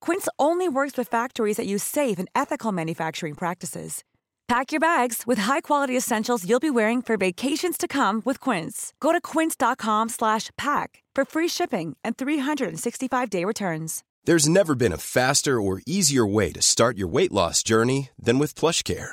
Quince only works with factories that use safe and ethical manufacturing practices. Pack your bags with high-quality essentials you'll be wearing for vacations to come with Quince. Go to quince.com/pack for free shipping and 365-day returns. There's never been a faster or easier way to start your weight loss journey than with PlushCare.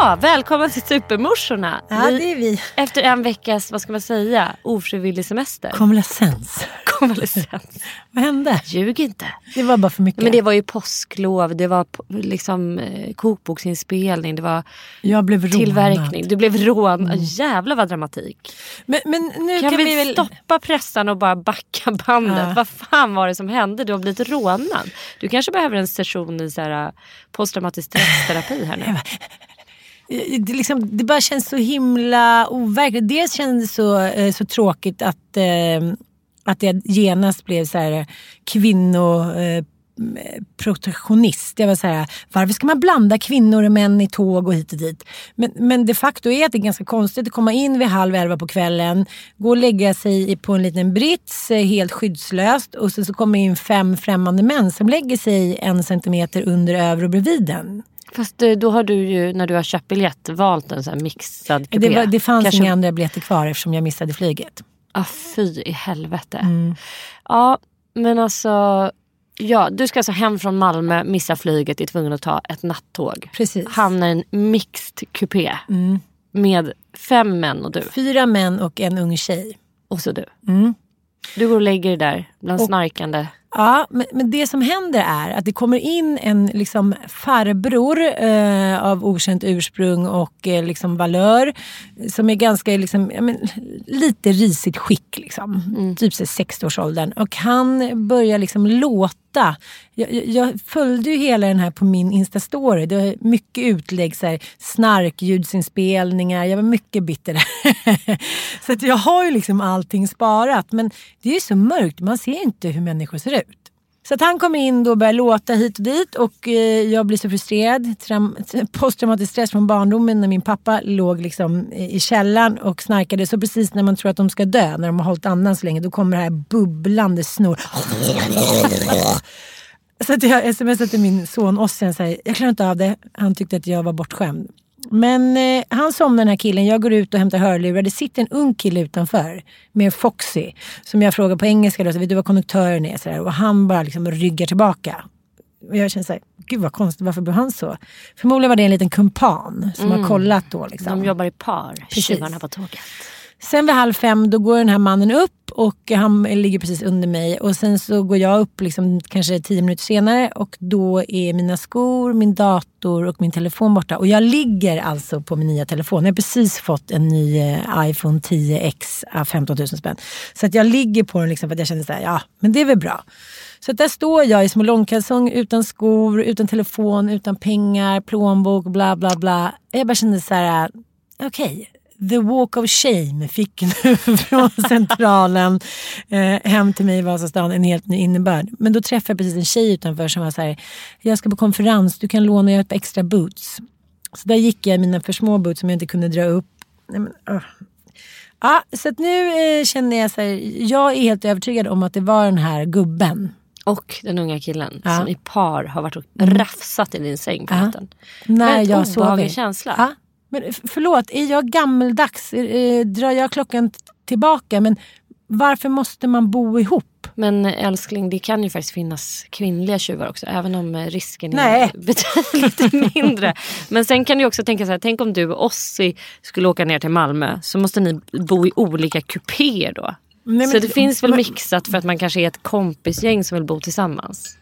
Ja, välkomna till Supermorsorna. Ja, det är vi. Efter en veckas, vad ska man säga, ofrivillig semester. Konvalescens. Konvalescens. Vad hände? Ljug inte. Det var bara för mycket. Men det var ju påsklov, det var liksom eh, kokboksinspelning, det var Jag blev rånad. tillverkning. Du blev rån. Jävlar vad dramatik. Men, men nu Kan, kan, vi, vi väl... stoppa pressarna och bara backa bandet? Ja. Vad fan var det som hände? Du har blivit rånad. Du kanske behöver en session i så här, eh, posttraumatisk stressterapi här nu. Eh, det, liksom, det bara känns så himla overkligt. Dels kändes det så, eh, så tråkigt att, eh, att jag genast blev så här kvinno... Protektionist. Jag var så här, varför ska man blanda kvinnor och män i tåg och hit och dit? Men, men de facto är att det är ganska konstigt att komma in vid halv elva på kvällen, gå och lägga sig på en liten brits helt skyddslöst och sen så kommer in fem främmande män som lägger sig en centimeter under, över och bredvid en. Fast eh, då har du ju när du har köpt biljett valt en sån här mixad kupé. Det, var, det fanns Kanske- inga andra biljetter kvar eftersom jag missade flyget. Ah, fy i helvete. Mm. Ja, men alltså. Ja, du ska alltså hem från Malmö, missa flyget, är tvungen att ta ett nattåg. Precis. Hamnar i en mixed kupé Mm. med fem män och du. Fyra män och en ung tjej. Och så du. Mm. Du går och lägger dig där bland Och- snarkande. Ja, men, men det som händer är att det kommer in en liksom farbror eh, av okänt ursprung och eh, liksom valör som är ganska liksom, ja, men, lite risigt skick. Liksom. Typ så 60-årsåldern. Och han börjar liksom låta. Jag, jag, jag följde ju hela den här på min Insta-story. Det var mycket utlägg, så här, snarkljudsinspelningar. Jag var mycket bitter där. så att jag har ju liksom allting sparat. Men det är ju så mörkt, man ser inte hur människor ser ut. Så att han kom in då och började låta hit och dit och eh, jag blir så frustrerad. Posttraumatisk stress från barndomen när min pappa låg liksom i källaren och snarkade. Så precis när man tror att de ska dö, när de har hållit andan så länge, då kommer det här bubblande snor. Så att jag smsade till min son Ossian och jag klarar inte av det. Han tyckte att jag var bortskämd. Men eh, han somnar den här killen, jag går ut och hämtar hörlurar. Det sitter en ung kille utanför med Foxy. Som jag frågar på engelska då, så vet du vad konduktören är? Så där, och han bara liksom ryggar tillbaka. Och jag känner såhär, gud vad konstigt, varför blev han så? Förmodligen var det en liten kumpan som har kollat då. Liksom. De jobbar i par, Precis. tjuvarna på tåget. Sen vid halv fem då går den här mannen upp och han ligger precis under mig. Och sen så går jag upp liksom kanske tio minuter senare och då är mina skor, min dator och min telefon borta. Och jag ligger alltså på min nya telefon. Jag har precis fått en ny eh, iPhone 10X, 15 000 spänn. Så att jag ligger på den liksom för att jag känner så här, ja men det är väl bra. Så där står jag i små långkalsonger utan skor, utan telefon, utan pengar, plånbok, bla bla bla. Jag bara kände så här, okej, okay, the walk of shame fick nu från centralen eh, hem till mig i Vasastan en helt ny innebörd. Men då träffade jag precis en tjej utanför som var så här, jag ska på konferens, du kan låna ett par extra boots. Så där gick jag i mina för små boots som jag inte kunde dra upp. Nej, men, uh. Ja, så nu eh, känner jag så här, jag är helt övertygad om att det var den här gubben och den unga killen ja. som i par har varit och rafsat i din säng på natten. Ja. När jag sover. känsla. Ja. Men förlåt, är jag gammeldags? Drar jag klockan tillbaka? Men varför måste man bo ihop? Men älskling, det kan ju faktiskt finnas kvinnliga tjuvar också. Även om risken Nej. är betydligt mindre. Men sen kan du också tänka så här, tänk om du och Ossi skulle åka ner till Malmö. Så måste ni bo i olika kupéer då. Nej, men, så det finns väl mixat för att man kanske är ett kompisgäng som vill bo tillsammans.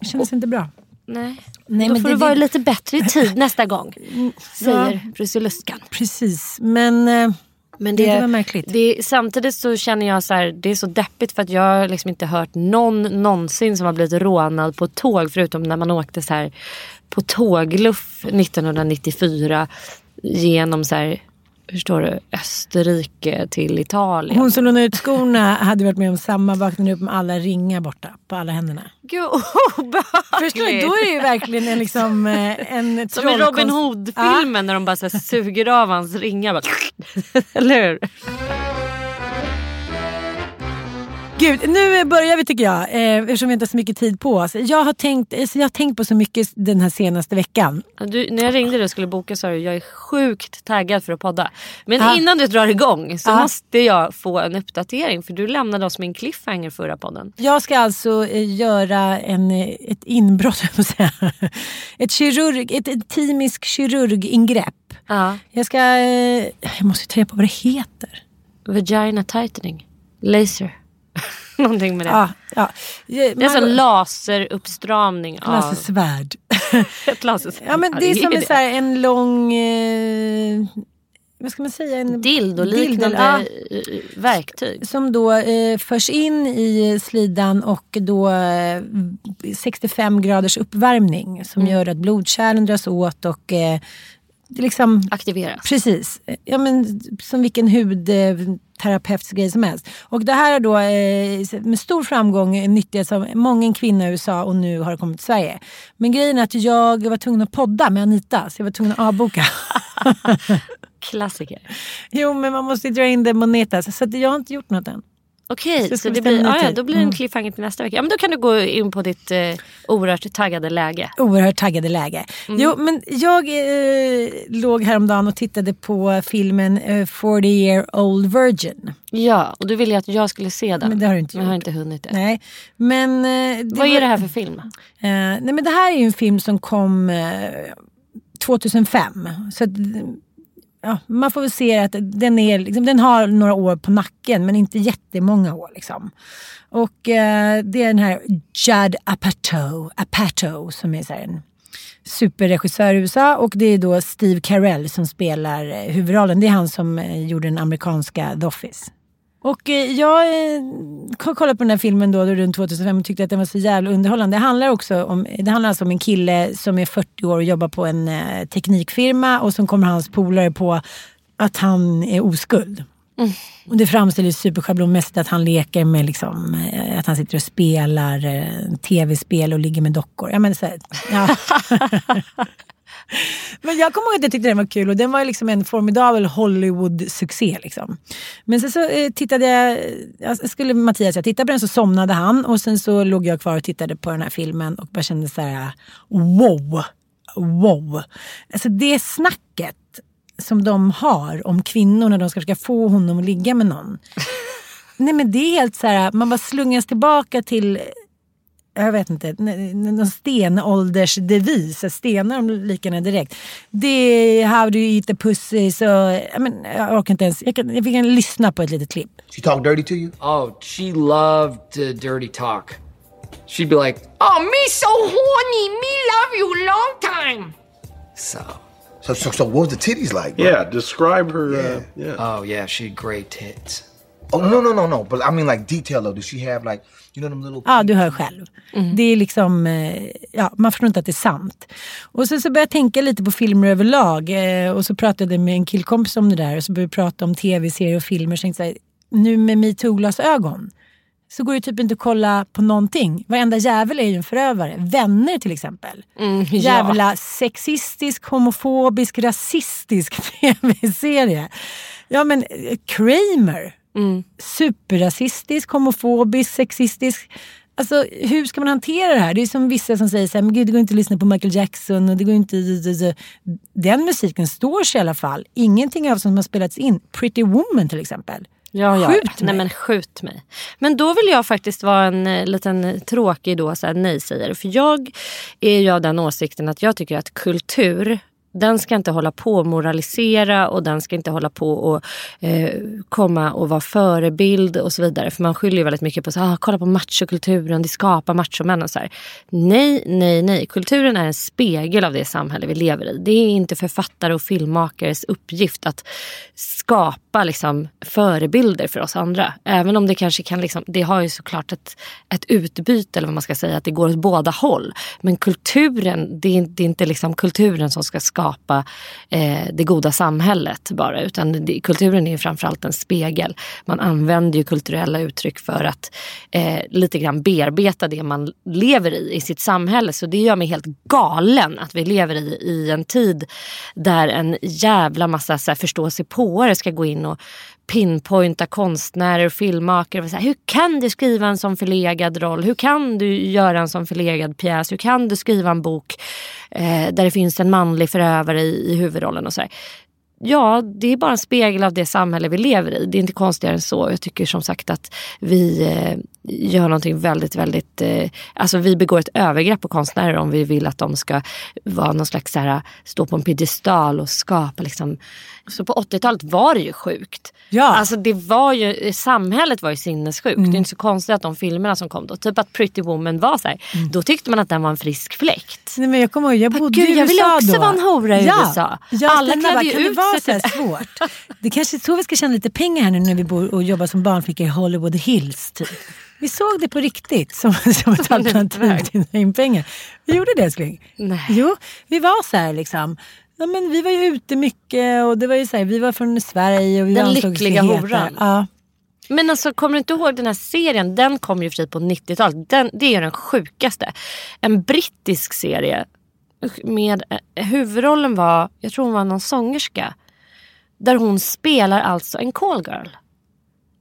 Det känns inte bra. Nej, Nej då får det, du vara det... lite bättre i tid nästa gång. Säger ja, Brusiluskan. Precis, men, eh, men det, det var märkligt. Det, samtidigt så känner jag så här, det är så deppigt för att jag har liksom inte hört någon någonsin som har blivit rånad på tåg. Förutom när man åkte så här på tågluff 1994 genom så här förstår du, Österrike till Italien. Hon som lånade ut skorna hade varit med om samma, vaknade upp med alla ringar borta på alla händerna. Gud obehagligt! Förstår du, då är det ju verkligen en, liksom, eh, en Som i Robin Hood-filmen ja. när de bara så här, suger av hans ringar. Bara, eller hur? Gud, nu börjar vi tycker jag, eh, eftersom vi inte har så mycket tid på oss. Jag har tänkt, alltså, jag har tänkt på så mycket den här senaste veckan. Du, när jag ringde dig och skulle boka sa du jag är sjukt taggad för att podda. Men ah. innan du drar igång så ah. måste jag få en uppdatering för du lämnade oss med en cliffhanger förra podden. Jag ska alltså eh, göra en, eh, ett inbrott. Ett, kirurg, ett, ett timisk kirurgingrepp. Ah. Jag ska, eh, jag måste ta reda på vad det heter. Vagina tightening. Laser. Någonting med det. Ja, ja. Det är alltså laseruppstramning av... Lasersvärd. Ett lasersvärd. Ja, men det är som en, så en lång... Eh, vad ska man säga? En Dildo-liknande ja, verktyg. Som då eh, förs in i slidan och då eh, 65 graders uppvärmning som mm. gör att blodkärlen dras åt och eh, liksom, aktiveras. Precis. Ja, men, som vilken hudterapeutisk grej som helst. Och det här är då eh, med stor framgång nyttjats av många kvinnor i USA och nu har det kommit till Sverige. Men grejen är att jag var tvungen att podda med Anita så jag var tvungen att avboka. Klassiker. Jo men man måste ju dra in det monetas så jag har inte gjort något än. Okej, så, så det blir, ah, ja, då blir det en mm. cliffhanger till nästa vecka. Ja, men då kan du gå in på ditt eh, oerhört taggade läge. Oerhört taggade läge. Mm. Jo, men jag eh, låg häromdagen och tittade på filmen eh, 40 year old virgin. Ja, och du ville att jag skulle se den. Men det har du inte gjort. Jag har inte hunnit det. Nej. Men, eh, Vad är det här för film? Eh, nej, men det här är en film som kom 2005. Eh, så ja, man får väl se att den, är, liksom, den har några år på nacken men inte jättemånga år. Liksom. Och eh, det är den här Judd Apatow, Apatow som är så en superregissör i USA och det är då Steve Carell som spelar eh, huvudrollen. Det är han som eh, gjorde den amerikanska The Office. Och eh, jag eh, kollade på den här filmen då, runt 2005 och tyckte att den var så jävla underhållande. Det handlar, också om, det handlar alltså om en kille som är 40 år och jobbar på en eh, teknikfirma och så kommer hans polare på att han är oskuld. Mm. Och det framställs superschablonmässigt att han leker med liksom, att han sitter och spelar tv-spel och ligger med dockor. Ja, men så här, ja. Men jag kommer ihåg att jag tyckte den var kul och den var liksom en formidabel Hollywood-succé. Liksom. Men sen så eh, tittade jag, jag skulle Mattias jag tittade på den så somnade han och sen så låg jag kvar och tittade på den här filmen och bara kände så här wow, wow. Alltså det snacket som de har om kvinnor när de ska försöka få honom att ligga med någon. Nej men det är helt så här, man bara slungas tillbaka till jag vet inte, någon stenåldersdevis. Stenar de likarna direkt. Det är How do you eat the pussy. Så, I mean, jag orkar inte ens. Jag kan, jag kan lyssna på ett litet klipp. She talk dirty to you? Oh, she loved to dirty talk. She'd be like, Oh, me so horny. Me love you long time. So. So, so, so what was the titties like? Bro? Yeah, describe her. Yeah. Uh, yeah. Oh, yeah, she had great tits. Oh, no, no, no, no. But I mean like detail though. Does she have like You know, them little... Ja, du hör själv. Mm. Det är liksom, eh, ja, man förstår inte att det är sant. Och sen så började jag tänka lite på filmer överlag. Eh, och så pratade jag med en killkompis om det där. Och så började vi prata om tv-serier och filmer. Så tänkte jag, nu med metoo-glasögon så går det typ inte att kolla på någonting. Varenda jävel är ju en förövare. Vänner till exempel. Mm, ja. Jävla sexistisk, homofobisk, rasistisk tv-serie. Ja men eh, Kramer. Mm. Superrasistisk, homofobisk, sexistisk. Alltså hur ska man hantera det här? Det är som vissa som säger så här, men gud det går inte att lyssna på Michael Jackson och det går inte... Den musiken står sig i alla fall. Ingenting av som har spelats in. Pretty Woman till exempel. Ja, ja. Skjut mig. Nej men skjut mig. Men då vill jag faktiskt vara en eh, liten tråkig då, så här, nej-sägare. För jag är ju av den åsikten att jag tycker att kultur den ska inte hålla på och moralisera och den ska inte hålla på och eh, komma och vara förebild och så vidare. För man skyller ju väldigt mycket på så ah, kolla på machokulturen, det skapar machomän och så här. Nej, nej, nej. Kulturen är en spegel av det samhälle vi lever i. Det är inte författare och filmmakares uppgift att skapa liksom, förebilder för oss andra. Även om det kanske kan, liksom, det har ju såklart ett, ett utbyte eller vad man ska säga, att det går åt båda håll. Men kulturen, det är, det är inte liksom kulturen som ska skapa eh, det goda samhället bara. Utan det, kulturen är framförallt en spegel. Man använder ju kulturella uttryck för att eh, lite grann bearbeta det man lever i, i sitt samhälle. Så det gör mig helt galen att vi lever i, i en tid där en jävla massa förståsigpåare ska gå in och pinpointa konstnärer och filmmakare. Så här, hur kan du skriva en sån förlegad roll? Hur kan du göra en sån förlegad pjäs? Hur kan du skriva en bok eh, där det finns en manlig förövare i, i huvudrollen? och så här. Ja, det är bara en spegel av det samhälle vi lever i. Det är inte konstigare än så. Jag tycker som sagt att vi eh, gör någonting väldigt, väldigt... Eh, alltså vi begår ett övergrepp på konstnärer om vi vill att de ska vara någon slags så här, stå på en piedestal och skapa liksom. Så på 80-talet var det ju sjukt. Ja. Alltså det var ju, samhället var ju sinnessjukt. Mm. Det är inte så konstigt att de filmerna som kom då, typ att Pretty Woman var så här, mm. då tyckte man att den var en frisk fläkt. Nej, men jag kommer ihåg, jag bodde Gud, i USA Jag ville också då. vara en hora i ja. USA. Ja, Alla klädde ju ut sig. Kan det vara så svårt? det kanske är så vi ska tjäna lite pengar här nu när vi bor och jobbar som barnflickor i Hollywood Hills. Typ. Vi såg det på riktigt som, som ett alternativ till in pengar. Vi gjorde det älskling. Jo, vi var så här liksom. Ja, men vi var ju ute mycket och det var ju så här, vi var från Sverige. Och vi den lyckliga horan. Ja. Men alltså kommer du inte ihåg den här serien? Den kom ju för sig på 90-talet. Det är den sjukaste. En brittisk serie. Med, eh, huvudrollen var, jag tror hon var någon sångerska. Där hon spelar alltså en callgirl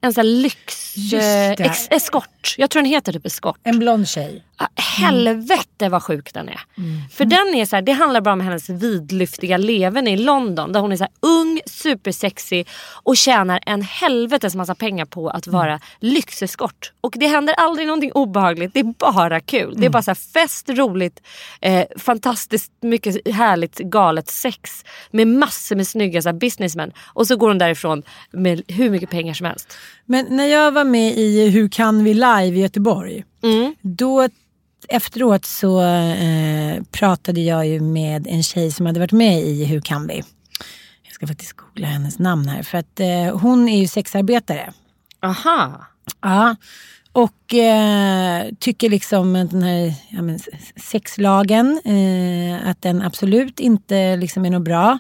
en sån här lyx... Eh, eskort. Jag tror den heter typ eskort. En blond tjej. Ah, helvete vad sjuk den är. Mm. För den är så här, det handlar bara om hennes vidlyftiga leven i London. Där hon är så här, ung, supersexig och tjänar en helvetes massa pengar på att vara mm. lyxeskort. Och det händer aldrig någonting obehagligt. Det är bara kul. Mm. Det är mm. bara så här, fest, roligt, eh, fantastiskt mycket härligt galet sex. Med massor med snygga så här, businessmen. Och så går hon därifrån med hur mycket pengar som helst. Men när jag var med i Hur kan vi live i Göteborg. Mm. Då efteråt så eh, pratade jag ju med en tjej som hade varit med i Hur kan vi? Jag ska faktiskt googla hennes namn här. För att eh, hon är ju sexarbetare. Aha. Ja. Och eh, tycker liksom att den här ja, men, sexlagen, eh, att den absolut inte liksom är något bra.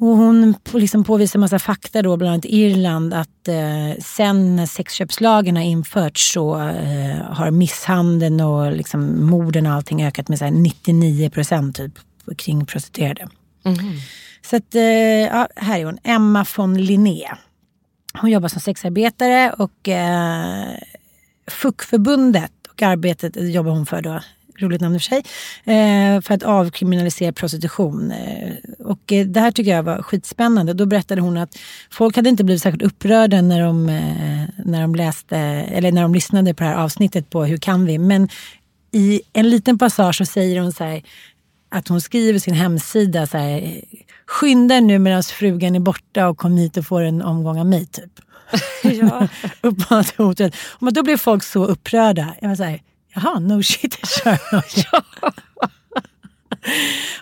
Och hon liksom påvisar massa fakta då, bland annat Irland, att eh, sen när sexköpslagen har införts så eh, har misshandeln och liksom morden och allting ökat med så 99 procent typ kring prostituerade. Mm. Så att, eh, ja, här är hon, Emma von Linné. Hon jobbar som sexarbetare och eh, FUK-förbundet och arbetet jobbar hon för då, roligt namn i och för sig, eh, för att avkriminalisera prostitution. Eh, och eh, det här tycker jag var skitspännande. Då berättade hon att folk hade inte blivit särskilt upprörda när de, när de läste, eller när de lyssnade på det här avsnittet på Hur kan vi? Men i en liten passage så säger hon så här, att hon skriver sin hemsida så här, skynda nu medan frugan är borta och kom hit och får en omgång av mig typ. ja. Uppmanat hotet. Och då blev folk så upprörda. Jag var så här, jaha, no shit Sherlock.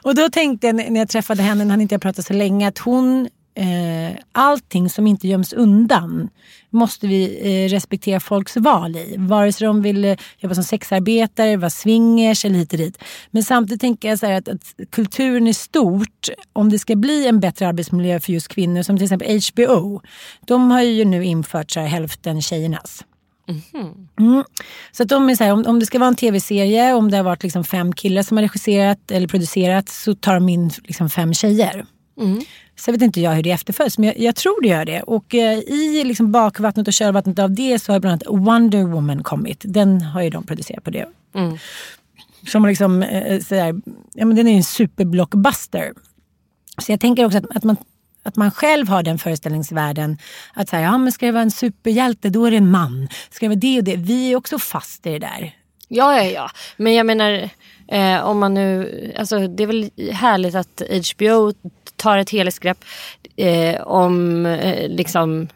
och då tänkte jag när jag träffade henne, när han inte jag pratat så länge, att hon eh, allting som inte göms undan måste vi eh, respektera folks val i. Vare sig de vill eh, jobba som sexarbetare, vara swingers eller hit och dit. Men samtidigt tänker jag så att, att, kulturen är stort, om det ska bli en bättre arbetsmiljö för just kvinnor, som till exempel HBO. De har ju nu infört så här, hälften tjejernas. Mm. Mm. Så att de är så här, om, om det ska vara en tv-serie, om det har varit liksom fem killar som har regisserat eller producerat så tar de in liksom fem tjejer. Mm. Sen vet inte jag hur det efterföljs, men jag, jag tror det gör det. Och eh, i liksom bakvattnet och kölvattnet av det så har bland annat Wonder Woman kommit. Den har ju de producerat på det. Mm. Som liksom, eh, sådär, ja, men den är ju en superblockbuster. Så jag tänker också att, att, man, att man själv har den föreställningsvärlden. Att säga, ja men ska det vara en superhjälte då är det en man. Ska det vara det och det. Vi är också fast i det där. Ja, ja, ja. Men jag menar, eh, om man nu... Alltså, det är väl härligt att HBO tar ett helhetsgrepp eh, om eh, liksom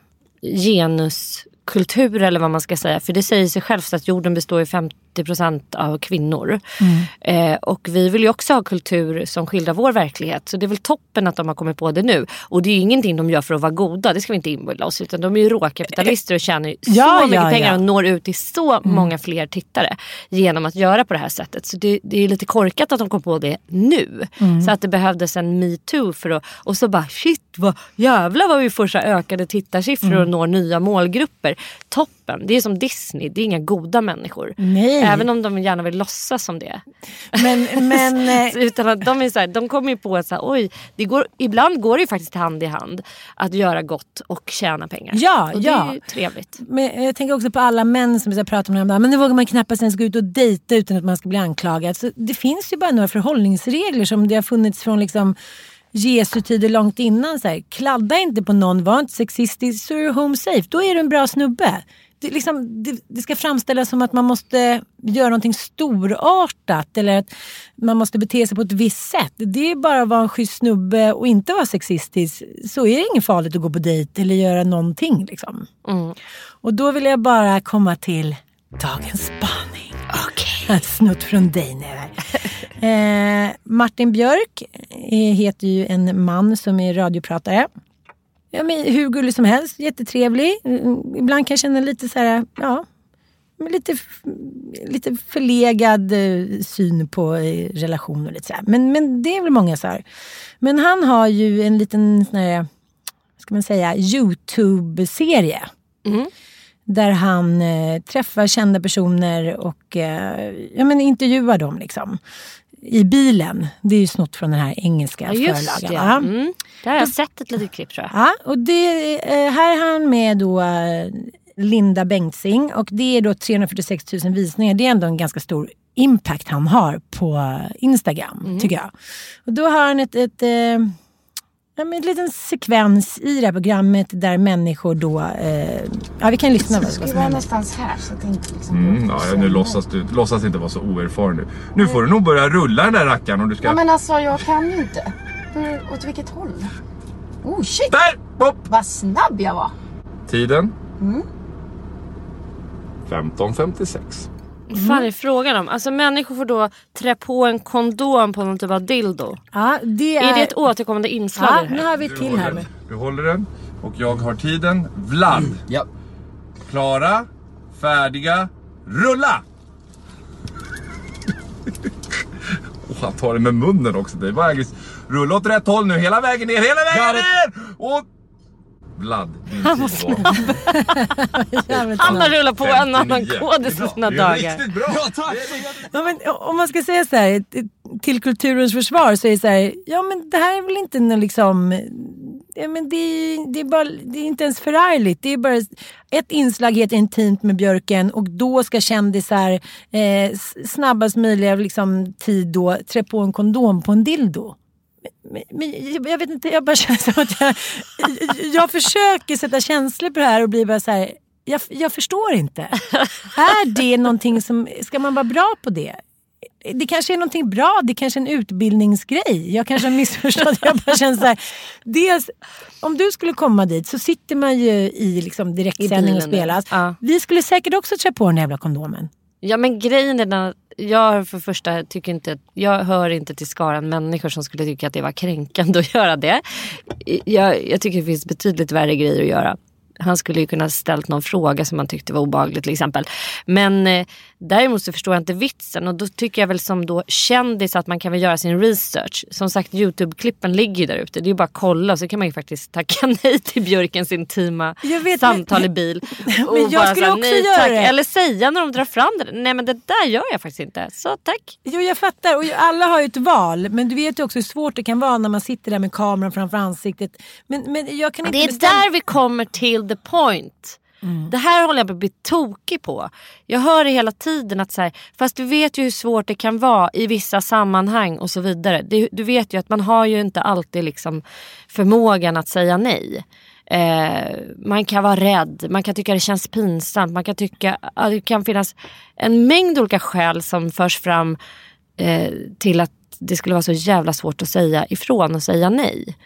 genuskultur eller vad man ska säga. För det säger sig självt att jorden består i 50 90% av kvinnor. Mm. Eh, och vi vill ju också ha kultur som skildrar vår verklighet. Så det är väl toppen att de har kommit på det nu. Och det är ju ingenting de gör för att vara goda, det ska vi inte inbilla oss. Utan de är ju råkapitalister och tjänar ja, så mycket ja, pengar ja. och når ut till så mm. många fler tittare. Genom att göra på det här sättet. Så det, det är lite korkat att de kom på det nu. Mm. Så att det behövdes en metoo för att... Och så bara shit, vad, jävlar vad vi får så ökade tittarsiffror och mm. når nya målgrupper. Toppen, det är som Disney, det är inga goda människor. Nej. Även om de gärna vill låtsas som det. Men, men, eh, Utan att de, är så här, de kommer ju på att så här, oj, det går, ibland går det ju faktiskt hand i hand att göra gott och tjäna pengar. Ja, och ja. det är ju trevligt. Men jag tänker också på alla män som pratar om det här, men nu vågar man knappast ens gå ut och dejta utan att man ska bli anklagad. Så det finns ju bara några förhållningsregler som det har funnits från liksom Jesu tider långt innan. Så här, kladda inte på någon, var inte sexistisk så är du home safe. Då är du en bra snubbe det, liksom, det, det, ska framställas som att man måste göra någonting storartat eller att man måste bete sig på ett visst sätt. Det är bara att vara en schysst snubbe och inte vara sexistisk. Så är det inget farligt att gå på dejt eller göra någonting. Liksom. Mm. Och då vill jag bara komma till dagens spaning. Okay. Snott från dig nu. eh, Martin Björk eh, heter ju en man som är radiopratare ja, men hur gullig som helst, jättetrevlig. Ibland kan jag känna lite så här, ja, lite, lite förlegad eh, syn på eh, relationer. Lite så här. Men, men det är väl många så här. Men han har ju en liten sån här, ska man säga, Youtube-serie. Mm. Där han eh, träffar kända personer och eh, ja, men intervjuar dem. Liksom i bilen. Det är ju snott från den här engelska ja, just förlagan. Det. Mm. det har jag sett ett litet klipp tror jag. Ja, och det, eh, här är han med då eh, Linda Bengtzing och det är då 346 000 visningar. Det är ändå en ganska stor impact han har på Instagram mm. tycker jag. Och då har han ett, ett eh, ja, men en liten sekvens i det här programmet där människor då... Eh, ja, vi kan lyssna. Vad ska vara någonstans här så att inte liksom... Mm, ja, nu låtsas du låtsas inte vara så oerfaren nu. Nu får du nog börja rulla den där rackaren om du ska... Ja, men alltså jag kan ju inte. Hur, åt vilket håll? Oh shit! Där! Hopp. Vad snabb jag var. Tiden? Mm. 15.56. Mm. fan är frågan om? Alltså människor får då trä på en kondom på någon typ av dildo. Ja, det är... är det ett återkommande inslag ja, nu har vi ett till här. Du håller den och jag har tiden. Vlad. Mm. Ja. Klara, färdiga, rulla! och han tar det med munnen också. Det var Rulla åt rätt håll nu, hela vägen ner, hela vägen ner! Och Vlad, din Han var snabb. Han har rullat på en annan kodis i sina dagar. Riktigt bra! Ja, tack. Ja, men, om man ska säga så här, till kulturens försvar så är det så här, ja men det här är väl inte någon liksom Ja, men det, det, är bara, det är inte ens förargligt. Det är bara ett inslag heter Intimt med Björken och då ska kändisar eh, snabbast möjliga liksom, tid då trä på en kondom på en dildo men, jag vet inte, jag bara känner som att jag, jag försöker sätta känslor på det här och blir bara så här, jag, jag förstår inte. är det någonting som, ska man vara bra på det? det kanske är någonting bra, det kanske är en utbildningsgrej. Jag kanske har missförstått. jag bara känner så här, dels, om du skulle komma dit så sitter man ju i liksom direktsändning och spelas. Ja. Vi skulle säkert också trä på den jävla kondomen. Ja men grejen är den att jag för första tycker inte, jag hör inte till skaran människor som skulle tycka att det var kränkande att göra det. Jag, jag tycker det finns betydligt värre grejer att göra. Han skulle ju kunna ställt någon fråga som han tyckte var obaglig till exempel. Men eh, däremot så förstår jag inte vitsen och då tycker jag väl som då kändis att man kan väl göra sin research. Som sagt Youtube-klippen ligger ju där ute. Det är ju bara att kolla så kan man ju faktiskt tacka nej till Björkens intima vet, samtal men, i bil. Och men jag skulle också nej, göra det. Eller säga när de drar fram det. Nej men det där gör jag faktiskt inte. Så tack. Jo jag fattar och alla har ju ett val. Men du vet ju också hur svårt det kan vara när man sitter där med kameran framför ansiktet. Men, men jag kan inte det är bestämma... där vi kommer till the point. Mm. Det här håller jag på att bli tokig på. Jag hör det hela tiden att så här, fast du vet ju hur svårt det kan vara i vissa sammanhang och så vidare. Du, du vet ju att man har ju inte alltid liksom förmågan att säga nej. Eh, man kan vara rädd, man kan tycka det känns pinsamt, man kan tycka att det kan finnas en mängd olika skäl som förs fram eh, till att det skulle vara så jävla svårt att säga ifrån och säga nej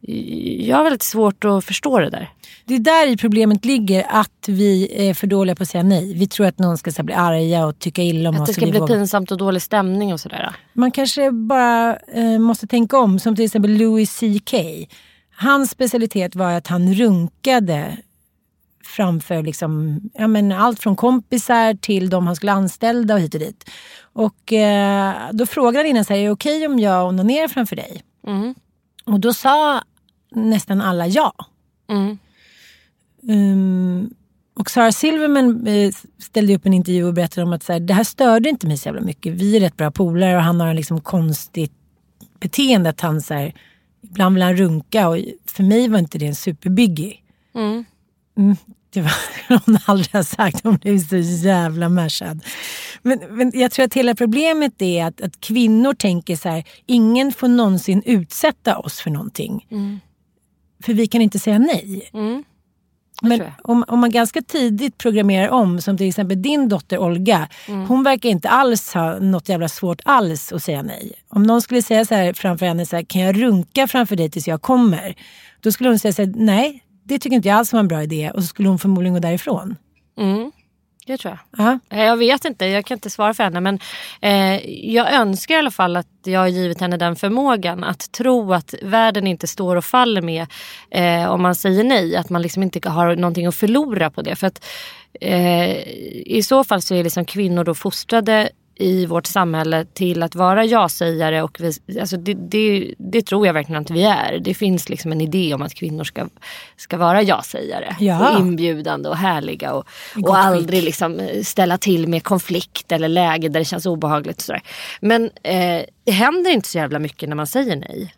jag har väldigt svårt att förstå det där. Det är där i problemet ligger att vi är för dåliga på att säga nej. Vi tror att någon ska så, bli arga och tycka illa om att oss. Att det ska bli våga. pinsamt och dålig stämning och sådär. Man kanske bara eh, måste tänka om. Som till exempel Louis CK. Hans specialitet var att han runkade framför liksom, ja, men allt från kompisar till de han skulle anställa och hit och dit. Och eh, då frågade han innan, så här, är det okej okay om jag onanerar framför dig? Mm. Och då sa nästan alla ja. Mm. Um, och Sarah Silverman eh, ställde upp en intervju och berättade om att så här, det här störde inte mig så jävla mycket. Vi är rätt bra polare och han har en liksom konstigt beteende. Att han så här, ibland vill han runka och för mig var inte det en superbiggie. Mm. Mm, det var hon aldrig har sagt. Hon blev så jävla mashad. Men, men jag tror att hela problemet är att, att kvinnor tänker så här, ingen får någonsin utsätta oss för någonting. Mm. För vi kan inte säga nej. Mm. Men om, om, man ganska tidigt programmerar om, som till exempel din dotter Olga. Mm. Hon verkar inte alls ha något jävla svårt alls att säga nej. Om någon skulle säga så här framför henne, så här, kan jag runka framför dig tills jag kommer? Då skulle hon säga så här, nej det tycker inte jag alls var en bra idé. Och så skulle hon förmodligen gå därifrån. Mm. Det tror jag. Uh -huh. Jag vet inte, jag kan inte svara för henne. Men eh, jag önskar i alla fall att jag har givit henne den förmågan att tro att världen inte står och faller med eh, om man säger nej. Att man liksom inte har någonting att förlora på det. För att eh, i så fall så är liksom kvinnor då fostrade i vårt samhälle till att vara ja-sägare. Och vi, alltså det, det, det, tror jag verkligen att vi är. Det finns liksom en idé om att kvinnor ska, ska vara ja-sägare. Ja. Och inbjudande och härliga. Och, och aldrig liksom ställa till med konflikt eller läge där det känns obehagligt. Och sådär. Men eh, det händer inte så jävla mycket när man säger nej.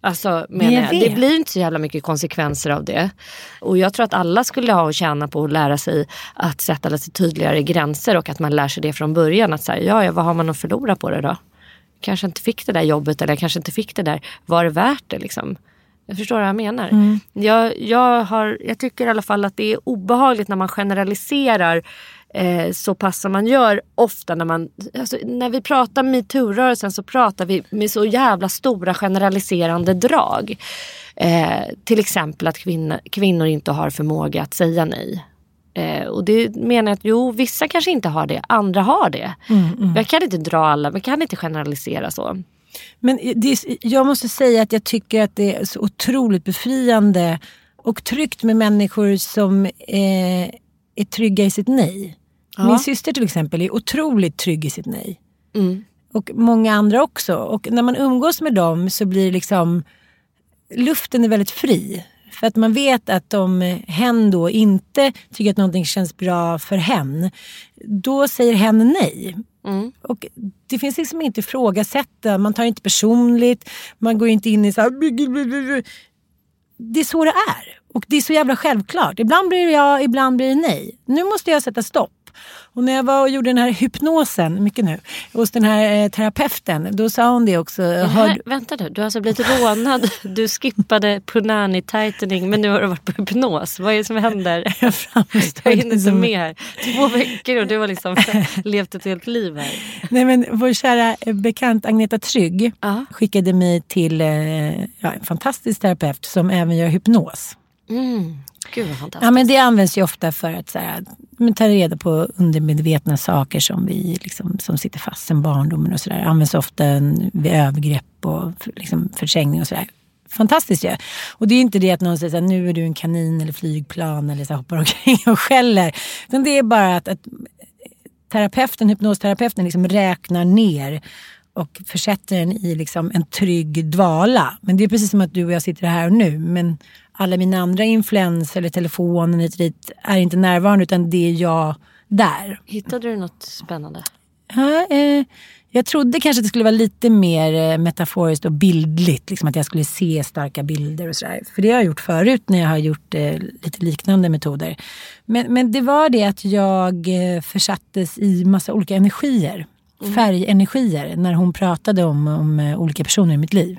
Alltså, menar jag, det blir inte så jävla mycket konsekvenser av det. Och jag tror att alla skulle ha att tjäna på att lära sig att sätta lite tydligare gränser och att man lär sig det från början. Att säga, ja, ja, vad har man att förlora på det då? Kanske inte fick det där jobbet eller kanske inte fick det där. Var det värt det liksom? Jag förstår vad jag menar. Mm. Jag, jag, har, jag tycker i alla fall att det är obehagligt när man generaliserar eh, så pass som man gör ofta när man... Alltså, när vi pratar metoo-rörelsen så pratar vi med så jävla stora generaliserande drag. Eh, till exempel att kvinnor, kvinnor inte har förmåga att säga nej. Eh, och det menar jag att jo, vissa kanske inte har det, andra har det. Mm, mm. Jag kan inte dra alla, man kan inte generalisera så. Men det, jag måste säga att jag tycker att det är så otroligt befriande och tryggt med människor som eh, är trygga i sitt nej. Ja. Min syster till exempel är otroligt trygg i sitt nej. Mm. Och många andra också. Och när man umgås med dem så blir liksom luften är väldigt fri. För att man vet att om hen då inte tycker att någonting känns bra för hen, då säger hen nej. Mm. Och det finns liksom inte ifrågasätta, man tar inte personligt, man går inte in i så här... Det är så det är. Och det är så jävla självklart. Ibland blir det ja, ibland blir det nej. Nu måste jag sätta stopp. Och när jag var och gjorde den här hypnosen, mycket nu, hos den här eh, terapeuten, då sa hon det också. Det här, vänta nu, du har alltså blivit rånad. Du skippade punani tightening men nu har du varit på hypnos. Vad är det som händer? jag Jag hinner inte som- med här. Två veckor och du har liksom levt ett helt liv här. Nej, men vår kära eh, bekant Agneta Trygg Ja. skickade mig till eh, ja, en fantastisk terapeut som även gör hypnos. Mm. Gud vad fantastiskt. Ja, men det används ju ofta för att så här, men, ta reda på undermedvetna saker som, vi, liksom, som sitter fast sen barndomen och sådär. Används ofta vid övergrepp och liksom, förträngning och sådär. Fantastiskt ju. Och det är inte det att någon säger att nu är du en kanin eller flygplan eller så hoppar omkring och skäller. Utan det är bara att, att terapeuten, hypnosterapeuten liksom räknar ner och försätter en i liksom en trygg dvala. Men det är precis som att du och jag sitter här och nu. Men alla mina andra influenser eller telefonen hit och dit är inte närvarande utan det är jag där. Hittade du något spännande? Ja, eh, jag trodde kanske att det skulle vara lite mer eh, metaforiskt och bildligt. Liksom att jag skulle se starka bilder och sådär. För det har jag gjort förut när jag har gjort eh, lite liknande metoder. Men, men det var det att jag eh, försattes i massa olika energier. Färgenergier när hon pratade om, om eh, olika personer i mitt liv.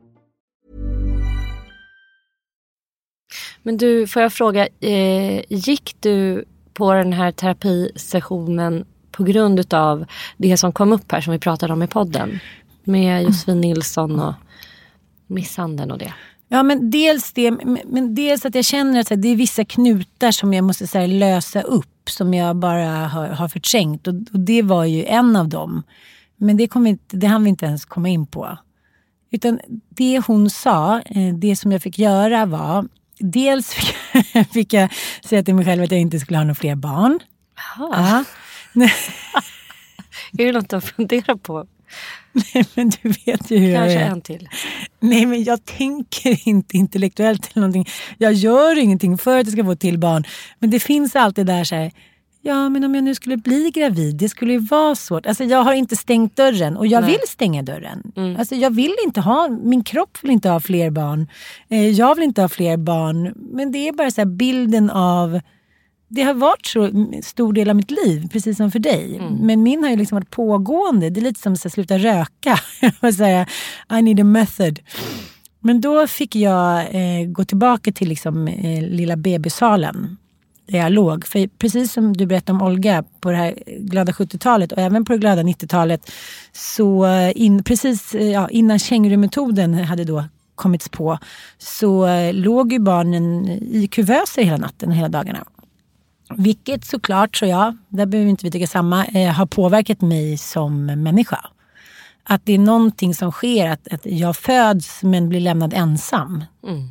Men du, får jag fråga, eh, gick du på den här terapisessionen på grund utav det som kom upp här som vi pratade om i podden? Med Josefin Nilsson och misshandeln och det. Ja, men dels det, men- dels att jag känner att det är vissa knutar som jag måste här, lösa upp. Som jag bara har, har förträngt. Och, och det var ju en av dem. Men det, kom vi inte, det hann vi inte ens komma in på. Utan det hon sa, eh, det som jag fick göra var... Dels fick, fick jag säga till mig själv att jag inte skulle ha några fler barn. Ja. Är det något att fundera på? Nej, men du vet ju hur Kanske jag är. en till. Nej, men jag tänker inte intellektuellt eller någonting. Jag gör ingenting för att jag ska få ett till barn. Men det finns alltid där så här, ja men om jag nu skulle bli gravid, det skulle ju vara svårt. Alltså jag har inte stängt dörren och jag Nej. vill stänga dörren. Alltså jag vill inte ha, min kropp vill inte ha fler barn. Eh, jag vill inte ha fler barn. Men det är bara så bilden av det har varit så stor del av mitt liv, precis som för dig. Men min har ju liksom varit pågående. Det är lite som att sluta röka. Säga, I need a method. Men då fick jag eh, gå tillbaka till liksom, eh, lilla bebissalen där jag låg. För precis som du berättade om Olga på det här glada 70-talet och även på det glada 90-talet. Så eh, in, precis eh, ja, innan kängurumetoden hade då kommits på så eh, låg ju barnen i kuvöser hela natten och hela dagarna. Vilket såklart, tror jag, där behöver inte vi tycka samma, eh, har påverkat mig som människa. Att det är någonting som sker, att, att jag föds men blir lämnad ensam. Mm.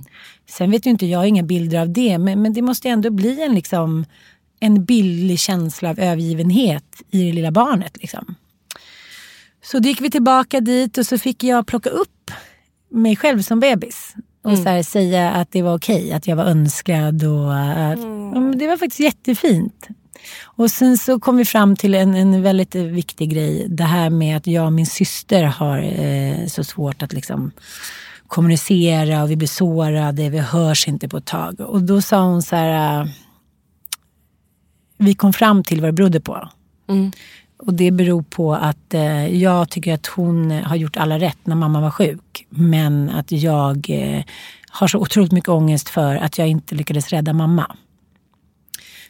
Sen vet ju inte jag inga bilder av det, men, men det måste ändå bli en, liksom, en bildlig känsla av övergivenhet i det lilla barnet. Liksom. Så då gick vi tillbaka dit och så fick jag plocka upp mig själv som bebis. Och Mm. så här, säga att det var okej, att jag var önskad. Och, att, ja, men det var faktiskt jättefint. Och sen så kom vi fram till en, en väldigt viktig grej. Det här med att jag och min syster har eh, så svårt att liksom kommunicera och vi blir sårade, vi hörs inte på ett tag. Och då sa hon så här, eh, vi kom fram till vad det berodde på. Mm. Och det beror på att eh, jag tycker att hon har gjort alla rätt när mamma var sjuk. Men att jag eh, har så otroligt mycket ångest för att jag inte lyckades rädda mamma.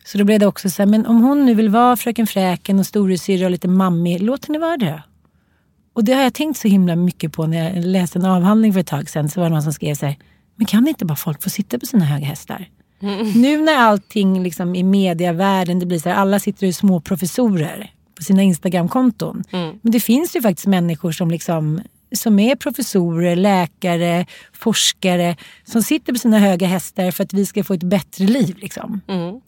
Så då blev det också så här, men om hon nu vill vara fröken Fräken och storasyrra och lite mammig, låt henne vara det. Och det har jag tänkt så himla mycket på när jag läste en avhandling för ett tag sedan. Så var det någon som skrev så här, men kan inte bara folk få sitta på sina höga hästar? Nu när allting liksom i mediavärlden, det blir så här, alla sitter är små professorer på sina Instagramkonton. Men det finns ju faktiskt människor som liksom som är professorer, läkare, forskare som sitter på sina höga hästar för att vi ska få ett bättre liv. Liksom. Mm.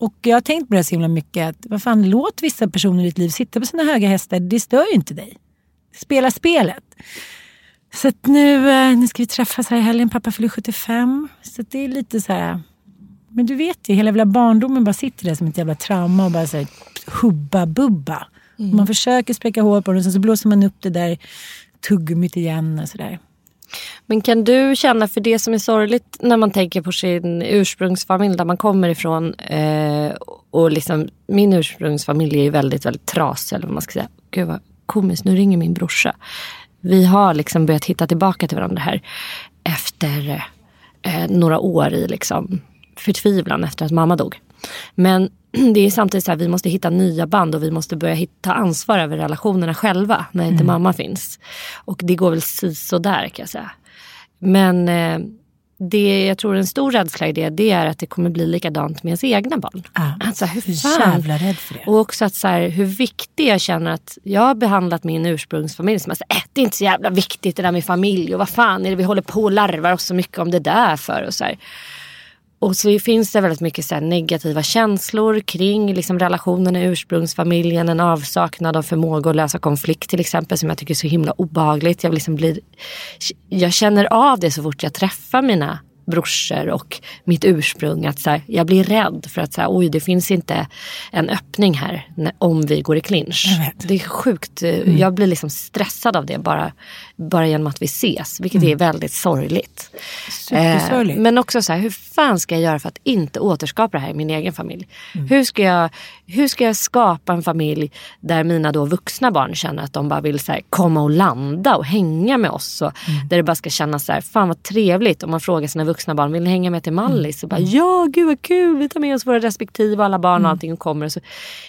Och jag har tänkt på det så himla mycket. Att, vad fan, låt vissa personer i ditt liv sitta på sina höga hästar. Det stör ju inte dig. Spela spelet. Så att nu, eh, nu ska vi träffas här i helgen. Pappa fyller 75. Så att det är lite så här... Men du vet ju, hela jävla barndomen bara sitter där som ett jävla trauma och bara så här, hubba bubba. Mm. Man försöker spräcka hål på den och sen så blåser man upp det där tuggummit igen och sådär. Men kan du känna för det som är sorgligt när man tänker på sin ursprungsfamilj där man kommer ifrån. Eh, och liksom, min ursprungsfamilj är ju väldigt, väldigt trasig eller vad man ska säga. Gud vad komiskt, nu ringer min brorsa. Vi har liksom börjat hitta tillbaka till varandra här efter eh, några år i liksom förtvivlan efter att mamma dog. Men det är samtidigt så här, vi måste hitta nya band och vi måste börja hitta ansvar över relationerna själva när inte Mm. mamma finns. Och det går väl sådär kan jag säga. Men eh, det jag tror en stor rädsla i det, det är att det kommer bli likadant med ens egna barn. Alltså hur fan? jävla rädd för det. Och också att så här, hur viktig jag känner att jag har behandlat min ursprungsfamilj som att äh, det är inte så jävla viktigt det där med familj och vad fan är det vi håller på och larvar oss så mycket om det där för. Och så, här. Och så finns det väldigt mycket så negativa känslor kring liksom, relationen i ursprungsfamiljen. En avsaknad av förmåga att lösa konflikt till exempel som jag tycker är så himla obehagligt. Jag, liksom blir, jag känner av det så fort jag träffar mina brorsor och mitt ursprung. Att så här, jag blir rädd för att så här, oj det finns inte en öppning här när, om vi går i clinch. Det är sjukt. Mm. Jag blir liksom stressad av det bara, bara genom att vi ses. Vilket Mm. är väldigt sorgligt. Supersorgligt. men också så här, hur fan ska jag göra för att inte återskapa det här i min egen familj? Mm. Hur, ska jag, hur ska jag skapa en familj där mina då vuxna barn känner att de bara vill så här, komma och landa och hänga med oss. Och Mm. Där det bara ska kännas så här, fan vad trevligt. Om man frågar sina vuxna barn, vill ni hänga med till Mallis? Och Mm. bara, ja gud vad kul, vi tar med oss våra respektive alla barn och allting och kommer. Och så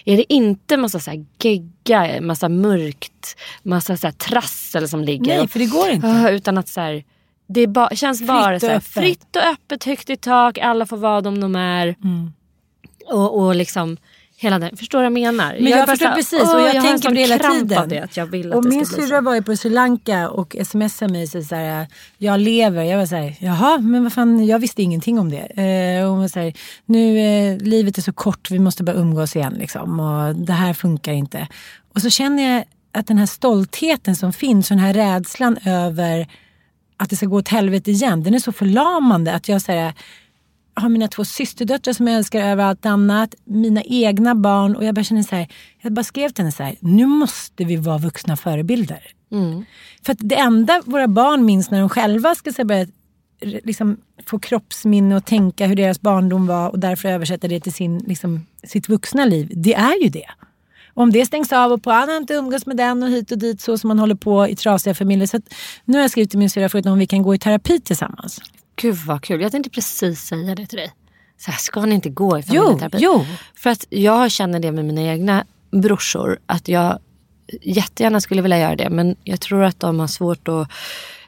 är det inte massa så här gegga, massa mörkt, massa så här trassel som ligger. Nej, för det går inte. Utan att så här, det ba- känns bara och så här, fritt och öppet, högt i tak, alla får vara de de är. Mm. Och, och liksom hela den, förstår du vad jag menar? Men jag, bara förstår här, precis och jag, en tänker på det hela tiden. Det, att jag vill att och det min syrra var ju på Sri Lanka och smsade mig så, här, jag lever. Jag var så här, jaha, men vad fan, jag visste ingenting om det. Eh, och hon var så här, nu, eh, livet är så kort, vi måste bara umgås igen liksom. Och det här funkar inte. Och så känner jag att den här stoltheten som finns och den här rädslan över att det ska gå åt helvete igen, den är så förlamande att jag säger har mina två systerdöttrar som jag älskar över allt annat, mina egna barn och jag bara känner så här, jag bara skrev till henne så här, nu måste vi vara vuxna förebilder. Mm. För att det enda våra barn minns när de själva ska så här, börja liksom, få kroppsminne och tänka hur deras barndom var och därför översätta det till sin, liksom, sitt vuxna liv, det är ju det. Om det stängs av och på han har inte umgås med den och hit och dit så som man håller på i trasiga familjer. Så nu har jag skrivit till min syrra förut om vi kan gå i terapi tillsammans. Gud vad kul, jag tänkte precis säga det till dig. Så här, ska ni inte gå i Jo, familjeterapi? jo. För att jag känner det med mina egna brorsor. Att jag jättegärna skulle vilja göra det. Men jag tror att de har svårt att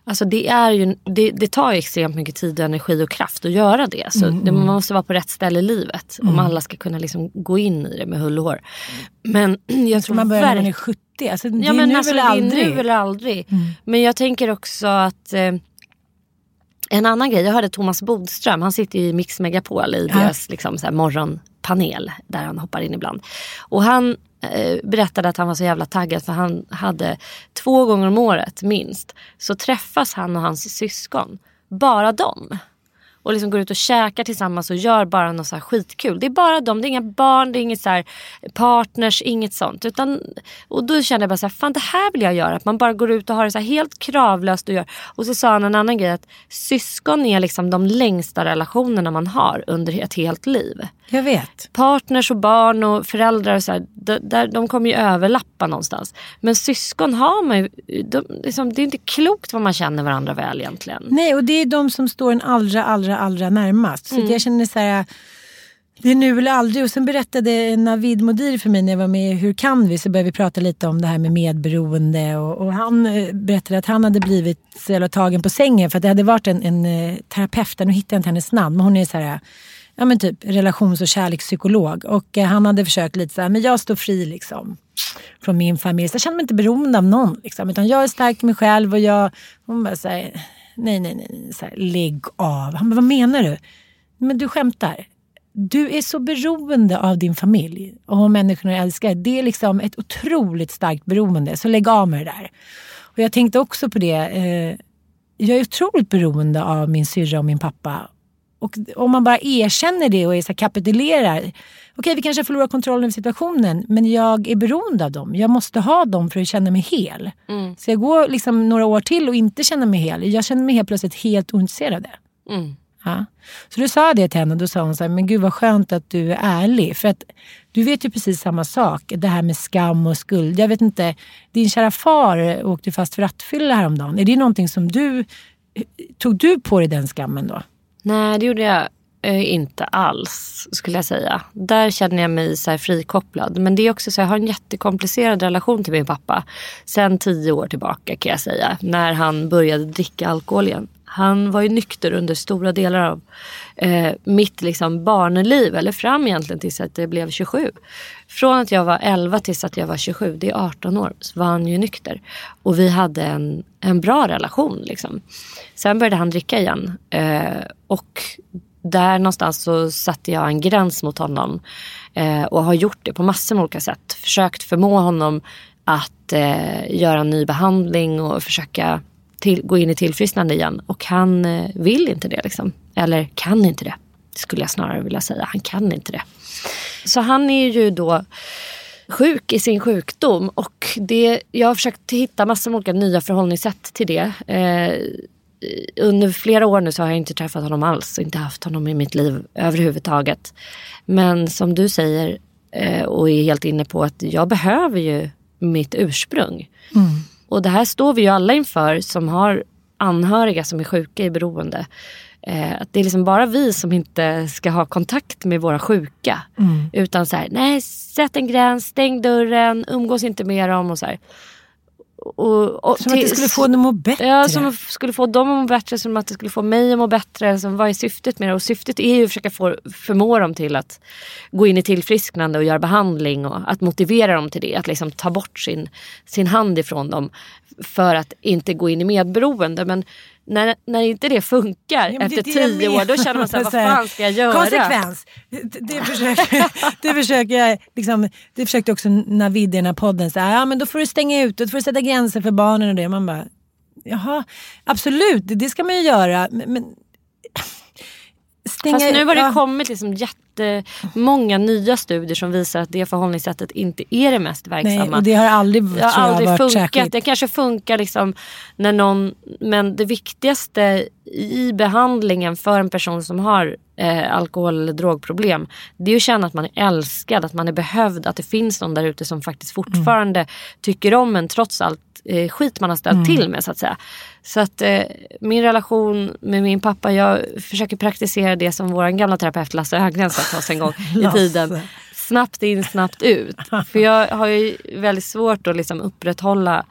Alltså det, är ju, det, det tar ju extremt mycket tid, och energi och kraft att göra det. Så Mm, det, mm. man måste vara på rätt ställe i livet om Mm. alla ska kunna liksom gå in i det med hull och hår. Men jag tror man börjar när man är 70. Alltså, det Ja, är men nu alltså, eller aldrig. nu eller aldrig. Mm. Men jag tänker också att eh, en annan grej, jag hörde Thomas Bodström, han sitter ju i Mix Megapol i Ja. deras liksom, så här, morgonpanel där han hoppar in ibland. Och han Eh, berättade att han var så jävla taggad för han hade två gånger om året minst så träffas han och hans syskon. Bara dem. Och liksom går ut och käkar tillsammans och gör bara något så här skitkul. Det är bara dem, det är inga barn, det är inget så här partners, inget sånt. Utan, och då kände jag bara så här, fan det här vill jag göra. Att man bara går ut och har det så här helt kravlöst och gör. Och så sa han en annan grej att syskon är liksom de längsta relationerna man har under ett helt liv. Jag vet. Partners och barn och föräldrar och så här, de, de kommer ju överlappa någonstans. Men syskon har man ju, de, liksom, det är inte klokt vad man känner varandra väl egentligen. Nej, och det är de som står en allra, allra, allra närmast. Så Mm. jag känner så här, det är nu eller aldrig. Och sen berättade Navid Modir för mig när jag var med i Hur kan vi? Så började vi prata lite om det här med medberoende. Och, och han eh, berättade att han hade blivit jävla tagen på sängen. För att det hade varit en, en eh, terapeut, nu hittar jag inte hennes namn, men hon är så här, ja men typ relations och kärlekspsykolog. Och eh, han hade försökt lite så här, men jag står fri liksom från min familj. Så jag känner mig inte beroende av någon. Liksom, utan jag är stark i mig själv och jag... Hon bara säger nej, nej, nej, nej så här, lägg av. Han bara, vad menar du? Men du skämtar. Du är så beroende av din familj och människorna du älskar. Det är liksom ett otroligt starkt beroende. Så lägg av med det där. Och jag tänkte också på det. Eh, jag är otroligt beroende av min syrra och min pappa. Och om man bara erkänner det och är så kapitulerar. Okej, vi kanske förlorar kontrollen över situationen, men jag är beroende av dem. Jag måste ha dem för att känna mig hel. Mm. Så jag går liksom några år till och inte känner mig hel. Jag känner mig helt plötsligt helt ointresserad av det. Mm. Ja. Så då sa det till henne och då sa hon så här, men gud vad skönt att du är ärlig. För att du vet ju precis samma sak, det här med skam och skuld. Jag vet inte, din kära far åkte fast för rattfylla häromdagen. Är det någonting som du, tog du på dig den skammen då? Nej, det gjorde jag eh, inte alls skulle jag säga. Där känner jag mig så här frikopplad. Men det är också så jag har en jättekomplicerad relation till min pappa. Sen tio år tillbaka kan jag säga. När han började dricka alkohol igen. Han var ju nykter under stora delar av eh, mitt liksom, barneliv. Eller fram egentligen tills att jag blev 27. Från att jag var 11 tills att jag var 27, det är 18 år, så var han ju nykter. Och vi hade en, en bra relation. Liksom. Sen började han dricka igen. Eh, och där någonstans så satte jag en gräns mot honom. Eh, och har gjort det på massor med olika sätt. Försökt förmå honom att eh, göra en ny behandling och försöka till, gå in i tillfrisknande igen. Och han eh, vill inte det. Liksom. Eller kan inte det, skulle jag snarare vilja säga. Han kan inte det. Så han är ju då sjuk i sin sjukdom. Och det, jag har försökt hitta massor med olika nya förhållningssätt till det. Eh, under flera år nu så har jag inte träffat honom alls. Inte haft honom i mitt liv överhuvudtaget. Men som du säger eh, och är helt inne på att jag behöver ju mitt ursprung. Mm. Och det här står vi ju alla inför som har anhöriga som är sjuka i beroende. Eh, att det är liksom bara vi som inte ska ha kontakt med våra sjuka. Mm. Utan så här, nej sätt en gräns, stäng dörren, umgås inte med dem och så här. Och, och Som att det skulle få dem att må bättre. Ja, som att skulle få dem att må bättre, som att det skulle få mig att må bättre. Som, vad är syftet med det? Och syftet är ju att försöka få, förmå dem till att gå in i tillfrisknande och göra behandling och att motivera dem till det. Att liksom ta bort sin, sin hand ifrån dem för att inte gå in i medberoende. Men när, när inte det funkar Ja, efter det tio år då känner man så här, vad fan ska jag göra? Konsekvens. Det, det, försöker, det försöker jag, liksom, det försökte också Navid i den här podden. Så här, ja, men då får du stänga ut, då får du sätta gränser för barnen och det. Man bara, jaha, absolut, det, det ska man ju göra. Men, men stänga Fast nu har det kommit liksom jättemånga nya studier som visar att det förhållningssättet inte är det mest verksamma. Nej, och det har aldrig, det har aldrig funkat. särskilt. Det kanske funkar liksom när någon... Men det viktigaste i behandlingen för en person som har eh, alkohol eller drogproblem det är att känna att man är älskad, att man är behövd, att det finns någon där ute som faktiskt fortfarande tycker om en trots allt eh, skit man har ställt Mm. till med så att säga. Så att eh, min relation med min pappa, jag försöker praktisera det som vår gamla terapeut Lasse Högren sa till oss en gång i tiden. Snabbt in, snabbt ut. För jag har ju väldigt svårt att liksom upprätthålla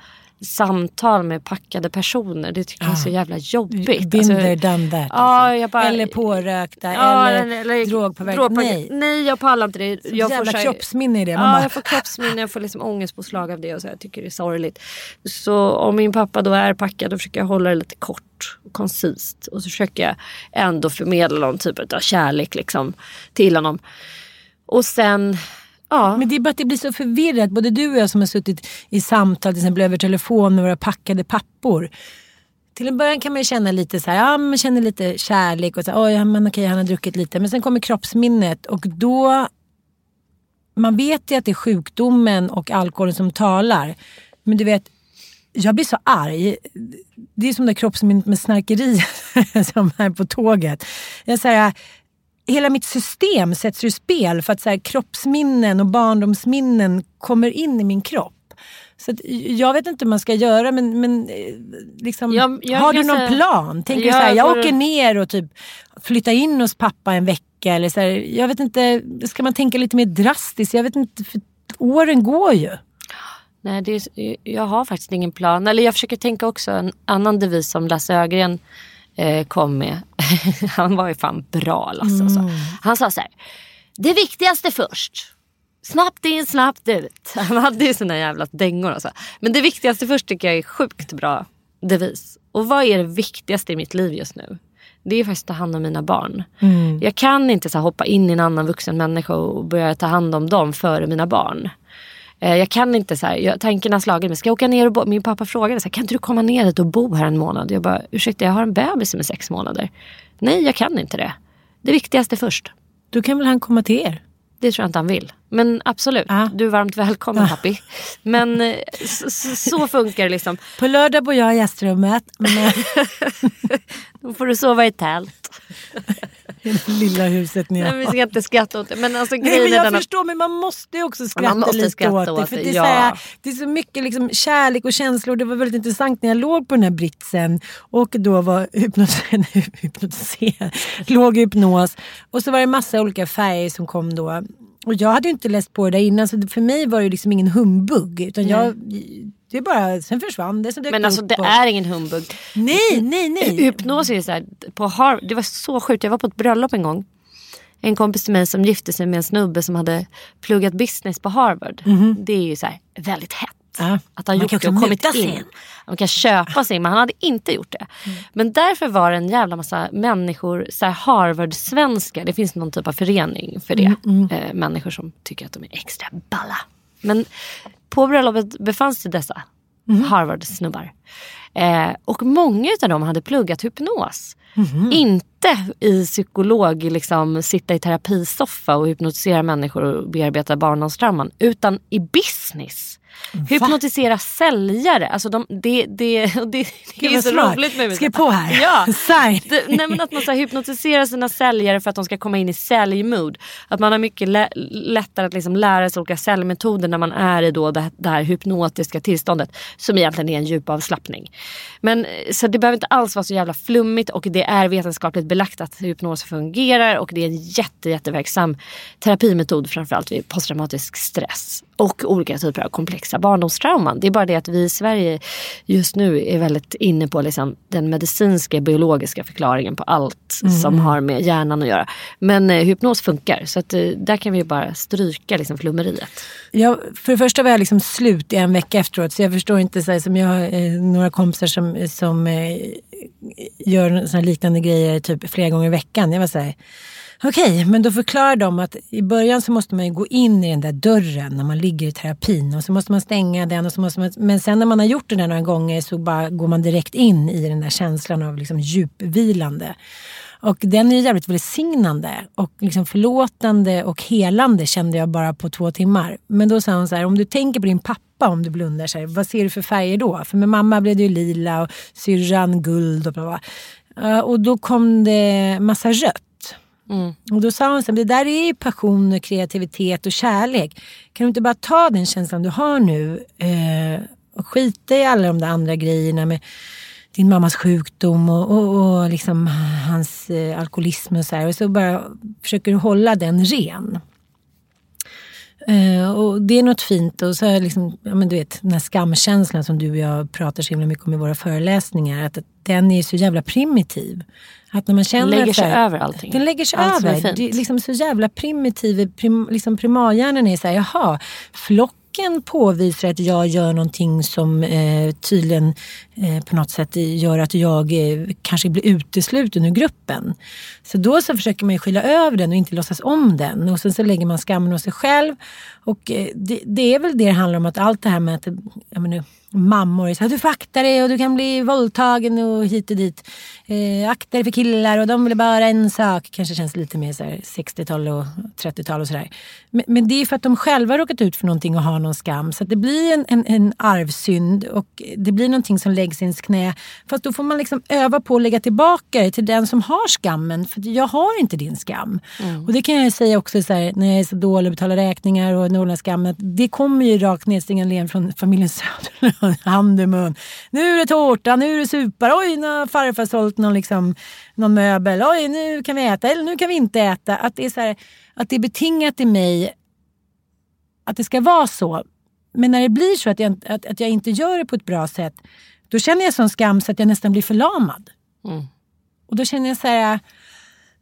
samtal med packade personer. Det tycker jag är så jävla jobbigt. Binder Alltså, done that. Ja, jag bara, eller pårökta Ja, eller, eller drogpåverkan. Nej. Nej, jag pallar inte det. Så jag jävla här- kroppsminne i det. Man Ja, jag får kroppsminne, jag får liksom ångestpåslag av det och så. Jag tycker det är sorgligt. Så om min pappa då är packad då försöker jag hålla det lite kort och koncist. Och så försöker jag ändå förmedla någon typ av kärlek liksom till honom. Och sen Ja. Men det är bara att det blir så förvirrat. Både du och jag som har suttit i samtal till exempel över telefon med våra packade pappor. Till en början kan man ju känna lite så här, ja man känner lite kärlek och så här, oh, ja, men okej han har druckit lite. Men sen kommer kroppsminnet och då, man vet ju att det är sjukdomen och alkoholen som talar. Men du vet, jag blir så arg. Det är som det kroppsminnet med snarkeri som är på tåget. Jag säger, hela mitt system sätts ur spel för att så här, kroppsminnen och barndomsminnen kommer in i min kropp. Så jag vet inte hur man ska göra men, men eh, liksom, Jag- jag har du någon säga- plan? Tänker du Jag så här, jag får- åker ner och typ flyttar in hos pappa en vecka eller så här, Jag vet inte, ska man tänka lite mer drastiskt? Jag vet inte, för åren går ju. Nej, det är, jag har faktiskt ingen plan. Eller jag försöker tänka också en annan devis som Lasse Ögren eh, kom med. Han var ju fan bra Lasse. Alltså. Han sa så här. Det viktigaste först. Snabbt in, snabbt ut. Han hade ju sina jävla dängor. Alltså. Men det viktigaste först tycker jag är sjukt bra devis. Och vad är det viktigaste i mitt liv just nu? Det är faktiskt att ta hand om mina barn. Jag kan inte så hoppa in i en annan vuxen människa och börja ta hand om dem före mina barn. Eh, Jag kan inte så här, jag, tanken har slagit mig, ska jag åka ner och bo? Min pappa frågade så här, kan inte du komma ner hit och bo här en månad? Jag bara, ursäkta jag har en bebis som är sex månader. Nej jag kan inte det. Det viktigaste först. Då kan väl han komma till er? Det tror jag inte han vill. Men absolut, du är varmt välkommen pappi. Men eh, så, så, så funkar det liksom. På lördag bor jag i gästrummet. Men Då får du sova i tält. i det lilla huset ni Nej, har. vi ska inte skratta åt det. Men alltså Nej, men jag den att- förstår men man måste ju också skratta måste lite skratta åt det. åt För det, det, är ja. så här, det är så mycket liksom kärlek och känslor. Det var väldigt intressant när jag låg på den här britsen och då var hypnotiserad, hypnotiserad låg hypnos. Och så var det massa olika färger som kom då. Och jag hade ju inte läst på det där innan så för mig var det liksom ingen humbug. Utan jag, det är bara, sen försvann det. Sen Men alltså det och- är ingen humbug. Nej, nej, nej. Hypnos är ju så här, på Harvard, det var så sjukt. Jag var på ett bröllop en gång. En kompis till mig som gifte sig med en snubbe som hade pluggat business på Harvard. Det är ju så här, väldigt hett. Att ha man gjort det och kommit in. in. Man kan köpa sig in, men han hade inte gjort det. Men därför var det en jävla massa människor, så Harvard-svenskar, det finns någon typ av förening för det. Eh, människor som tycker att de är extra balla. Men på bröllopet befann sig dessa Harvard-snubbar. Eh, och många av dem hade pluggat hypnos. Inte i psykolog, liksom sitta i terapisoffa och hypnotisera människor och bearbeta barndomstrauman. Utan i business. Hypnotisera säljare. Alltså de, det, det, det, det Gud, är så smart. roligt med Skriv på här. Ja. Sign. Det, nej, men att man så här, hypnotiserar sina säljare för att de ska komma in i säljmood. Att man har mycket lä- lättare att liksom lära sig olika säljmetoder när man är i då det, det här hypnotiska tillståndet. Som egentligen är en djup avslappning. Men, eh, så det behöver inte alls vara så jävla flummigt och det är vetenskapligt belagt att hypnos fungerar och det är en jätte, jätteverksam terapimetod framförallt vid posttraumatisk stress. Och olika typer av komplexa barndomstrauman. Det är bara det att vi i Sverige just nu är väldigt inne på liksom den medicinska biologiska förklaringen på allt Mm. som har med hjärnan att göra. Men eh, hypnos funkar så att, eh, där kan vi bara stryka liksom, flummeriet. Jag, för det första var jag liksom slut i en vecka efteråt så jag förstår inte, så här, som jag har eh, några kompisar som, som eh, gör såna liknande grejer typ flera gånger i veckan. Jag var så här, okej, men då förklarar de att i början så måste man ju gå in i den där dörren när man ligger i terapin och så måste man stänga den. Och så måste man, men sen när man har gjort det där några gånger så bara går man direkt in i den där känslan av liksom djupvilande. Och den är ju jävligt välsignande och liksom förlåtande och helande kände jag bara på två timmar. Men då sa hon så här, om du tänker på din pappa om du blundar, så här, vad ser du för färger då? För med mamma blev det ju lila och syrran guld och bla bla. Och då kom det massa rött. Mm. Och då sa hon så här, det där är ju passion, och kreativitet och kärlek. Kan du inte bara ta den känslan du har nu eh, och skita i alla de där andra grejerna med din mammas sjukdom och, och, och liksom hans eh, alkoholism och så här. Och så bara försöker du hålla den ren. Uh, och det är något fint och så är liksom, ja, men du vet, den här skamkänslan som du och jag pratar så himla mycket om i våra föreläsningar. Att, den är så jävla primitiv. Att när man känner den lägger sig här, över allting. Den lägger sig Allt är över. fint. Det är liksom så jävla primitiv. Prim, liksom primarhjärnan är så här, jaha, flocken påvisar att jag gör någonting som eh, tydligen eh, på något sätt gör att jag eh, kanske blir utesluten ur gruppen. Så då så försöker man skylla över den och inte låtsas om den. Och sen så lägger man skammen hos sig själv. Och eh, det, det är väl det det handlar om, att allt det här med att menar, mammor så här, du får akta dig och du kan bli våldtagen och hit och dit. Eh, akta dig för killar och de vill bara en sak. Kanske känns lite mer så här 60-tal och 30-tal och sådär. Men, men det är för att de själva råkat ut för någonting och har någon skam. Så att det blir en, en, en arvsynd och det blir någonting som läggs i ens knä. Fast då får man liksom öva på att lägga tillbaka det till den som har skammen. För jag har inte din skam. Mm. Och det kan jag säga också så här, när jag är så dålig att betala räkningar och når skam. Att det kommer ju rakt nedstigande len från familjen Söder. Hand i mun. Nu är det tårta, nu är det supar. Oj, nu har farfar sålt någon, liksom, någon möbel. Oj, nu kan vi äta eller nu kan vi inte äta. Att det är, så här, att det är betingat i mig att det ska vara så. Men när det blir så att jag, att, att jag inte gör det på ett bra sätt. Då känner jag sån skam så att jag nästan blir förlamad. Mm. Och då känner jag så här.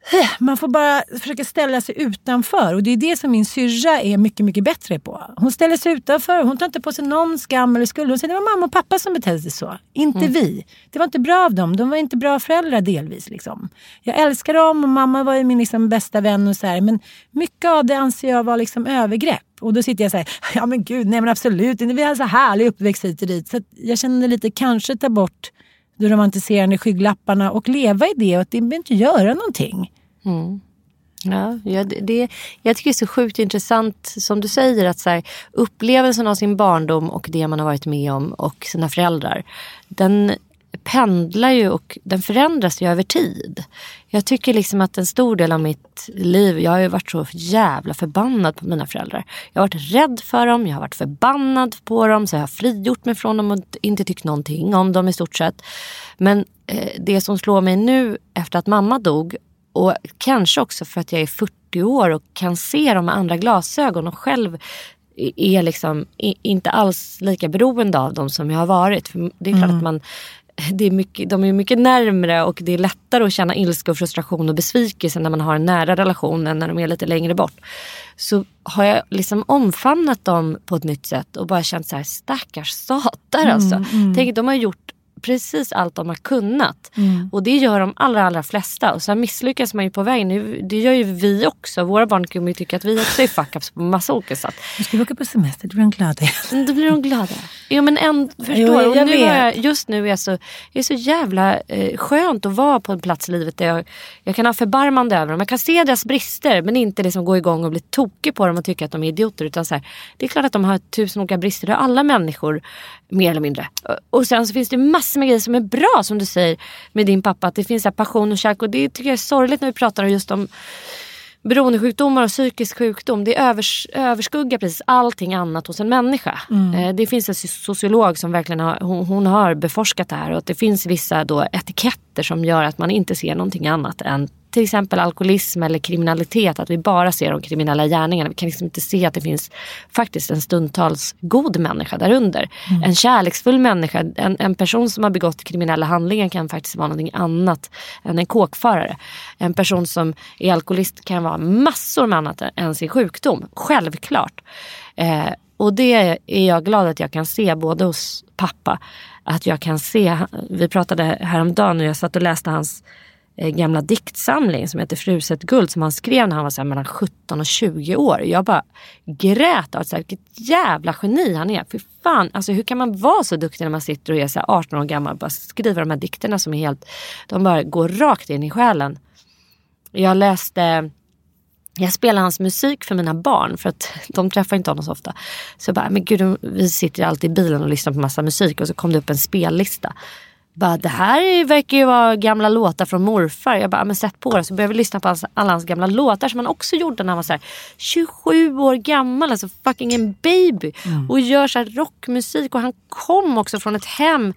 Man får bara försöka ställa sig utanför och det är det som min syrra är mycket, mycket bättre på. Hon ställer sig utanför, hon tar inte på sig någon skam eller skuld. Hon säger det var mamma och pappa som betedde sig så, inte Mm. vi. Det var inte bra av dem, de var inte bra föräldrar delvis. Liksom. Jag älskar dem och mamma var ju min liksom, bästa vän och så här. Men mycket av det anser jag var liksom övergrepp. Och då sitter jag så här, ja men gud, nej men absolut inte. Vi har så härlig uppväxt hit och dit. Så jag känner lite, kanske ta bort de romantiserande skygglapparna och leva i det och att det behöver inte göra någonting. Mm. Ja, jag, det, jag tycker det är så sjukt intressant som du säger att så här, upplevelsen av sin barndom och det man har varit med om och sina föräldrar. Den pendlar ju och den förändras ju över tid. Jag tycker liksom att en stor del av mitt liv, jag har ju varit så jävla förbannad på mina föräldrar. Jag har varit rädd för dem, jag har varit förbannad på dem så jag har frigjort mig från dem och inte tyckt någonting om dem i stort sett. Men eh, det som slår mig nu efter att mamma dog och kanske också för att jag är 40 år och kan se dem med andra glasögon och själv är liksom inte alls lika beroende av dem som jag har varit. För det är klart Mm. att man det är mycket, de är mycket närmre och det är lättare att känna ilska och frustration och besvikelse när man har en nära relation än när de är lite längre bort. Så har jag liksom omfamnat dem på ett nytt sätt och bara känt så här stackars satar Mm, alltså. mm. Tänk, de har gjort precis allt de har kunnat. Mm. Och det gör de allra, allra flesta. Och sen misslyckas man ju på vägen. Nu- Det gör ju vi också. Våra barn kommer ju tycka att vi också är fuck-ups på massa olika sätt. Nu ska vi åka på semester, då blir de glada igen. Då blir de glada. Jo men en, förstår Jo, du? jag nu jag, just nu är jag så, är så jävla eh, skönt att vara på en plats i livet där jag, jag kan ha förbarmande över dem. Jag kan se deras brister men inte liksom gå igång och bli tokig på dem och tycka att de är idioter. Utan så här, det är klart att de har tusen olika brister. Det har alla människor mer eller mindre. Och- sen så finns det massor med grejer som är bra som du säger med din pappa. Att det finns här passion och kärlek. Och det tycker jag är sorgligt när vi pratar just om beroendesjukdomar och psykisk sjukdom. Det övers, överskuggar precis allting annat hos en människa. Mm. Eh, det finns en sociolog som verkligen har, hon, hon har beforskat det här. Och att det finns vissa då etiketter som gör att man inte ser någonting annat än till exempel alkoholism eller kriminalitet. Att vi bara ser de kriminella gärningarna. Vi kan liksom inte se att det finns faktiskt en stundtals god människa därunder. Mm. En kärleksfull människa. En, en person som har begått kriminella handlingar kan faktiskt vara någonting annat än en kåkfarare. En person som är alkoholist kan vara massor med annat än sin sjukdom. Självklart. Eh, och det är jag glad att jag kan se både hos pappa. Att jag kan se, vi pratade häromdagen och jag satt och läste hans Eh, gamla diktsamling som heter Fruset guld som han skrev när han var så här mellan 17 och 20 år. Jag bara grät av att vilket jävla geni han är. För fan, alltså hur kan man vara så duktig när man sitter och är så här 18 år gammal och bara skriver de här dikterna som är helt, de bara går rakt in i själen. Jag läste jag spelar hans musik för mina barn för att de träffar inte honom så ofta. Så jag bara, men gud vi sitter alltid i bilen och lyssnar på massa musik och så kom det upp en spellista. Bara, det här är- verkar ju vara gamla låtar från morfar. Jag bara, men sätt på det. Så började vi lyssna på hans, alla hans gamla låtar som han också gjorde när han var så här, 27 år gammal. Alltså fucking en baby. Och gör så här rockmusik. Och han kom också från ett hem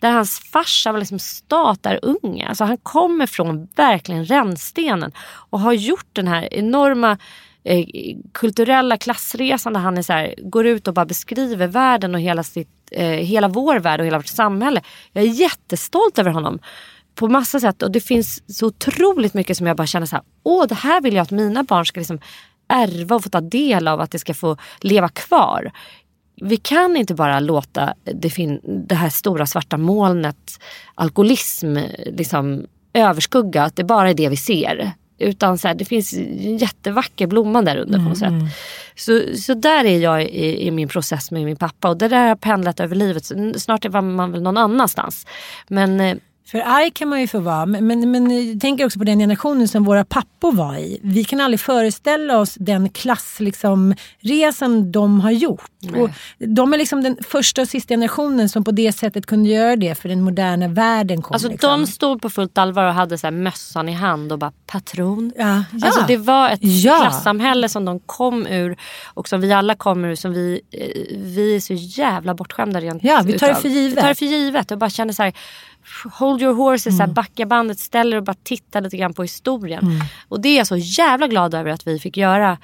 där hans farsa var liksom statarunge. Alltså han kommer från verkligen rännstenen och har gjort den här enorma eh, kulturella klassresan där han är så här, går ut och bara beskriver världen och hela, sitt, eh, hela vår värld och hela vårt samhälle. Jag är jättestolt över honom på massa sätt och det finns så otroligt mycket som jag bara känner så här, åh det här vill jag att mina barn ska liksom ärva och få ta del av, att det ska få leva kvar. Vi kan inte bara låta det, fin- det här stora svarta molnet alkoholism liksom överskugga att det bara är det vi ser. Utan så här, det finns en jättevacker blomma där under på något Mm. sätt. Så, så där är jag i, i min process med min pappa och det där har pendlat över livet. Snart är man väl någon annanstans. Men eh, För arg kan man ju få vara, men, men, jag tänker också på den generationen som våra pappor var i. Vi kan aldrig föreställa oss den klass, liksom, resan de har gjort. Och de är liksom den första och sista generationen som på det sättet kunde göra det för den moderna världen kom. Alltså liksom. de stod på fullt allvar och hade så här mössan i hand och bara patron. Ja, ja. Alltså det var ett Ja. klassamhälle som de kom ur och som vi alla kommer ur. Som vi, eh, vi är så jävla bortskämda rent Ja, vi tar det utav. för givet. Vi tar det för givet och bara känner så här Hold your horses, Mm. så här, backa bandet, ställ och bara titta lite grann på historien. Mm. Och det är jag så jävla glad över att vi fick göra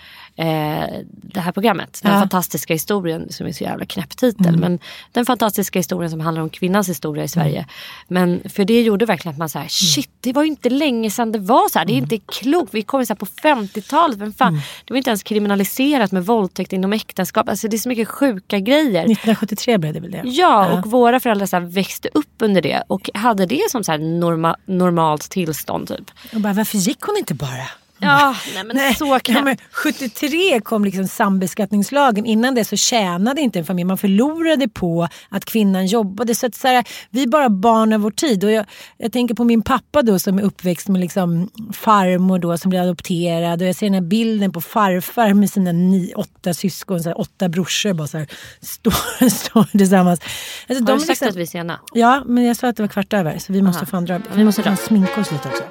det här programmet. Den Ja. fantastiska historien som är så jävla knäpp titel. Mm. Men den fantastiska historien som handlar om kvinnans historia i Sverige. Men för det gjorde verkligen att man Mm. så shit det var ju inte länge sedan det var så här. Det är inte klokt. Vi kom så här på 50-talet. Vem fan? Mm. Det var inte ens kriminaliserat med våldtäkt inom äktenskap. Alltså det är så mycket sjuka grejer. 1973 blev det väl det? Ja, och våra föräldrar så här växte upp under det och hade det som så norma, normalt tillstånd typ. Och bara, varför gick hon inte bara? Ja, nej men så Ja, knäppt. men 73 kom liksom sambeskattningslagen. Innan det så tjänade inte en familj. Man förlorade på att kvinnan jobbade. Så så här, vi är bara barn av vår tid. Och jag, jag tänker på min pappa då som är uppväxt med liksom farmor då som blev adopterad. Och jag ser den här bilden på farfar med sina ni, åtta syskon, så här, åtta brorsor bara så här, står, står tillsammans. Alltså, Har är du sagt att vi är sena? Ja, men jag sa att det var kvart över. Så vi måste Aha. fan dra. Vi måste fan sminka oss lite också.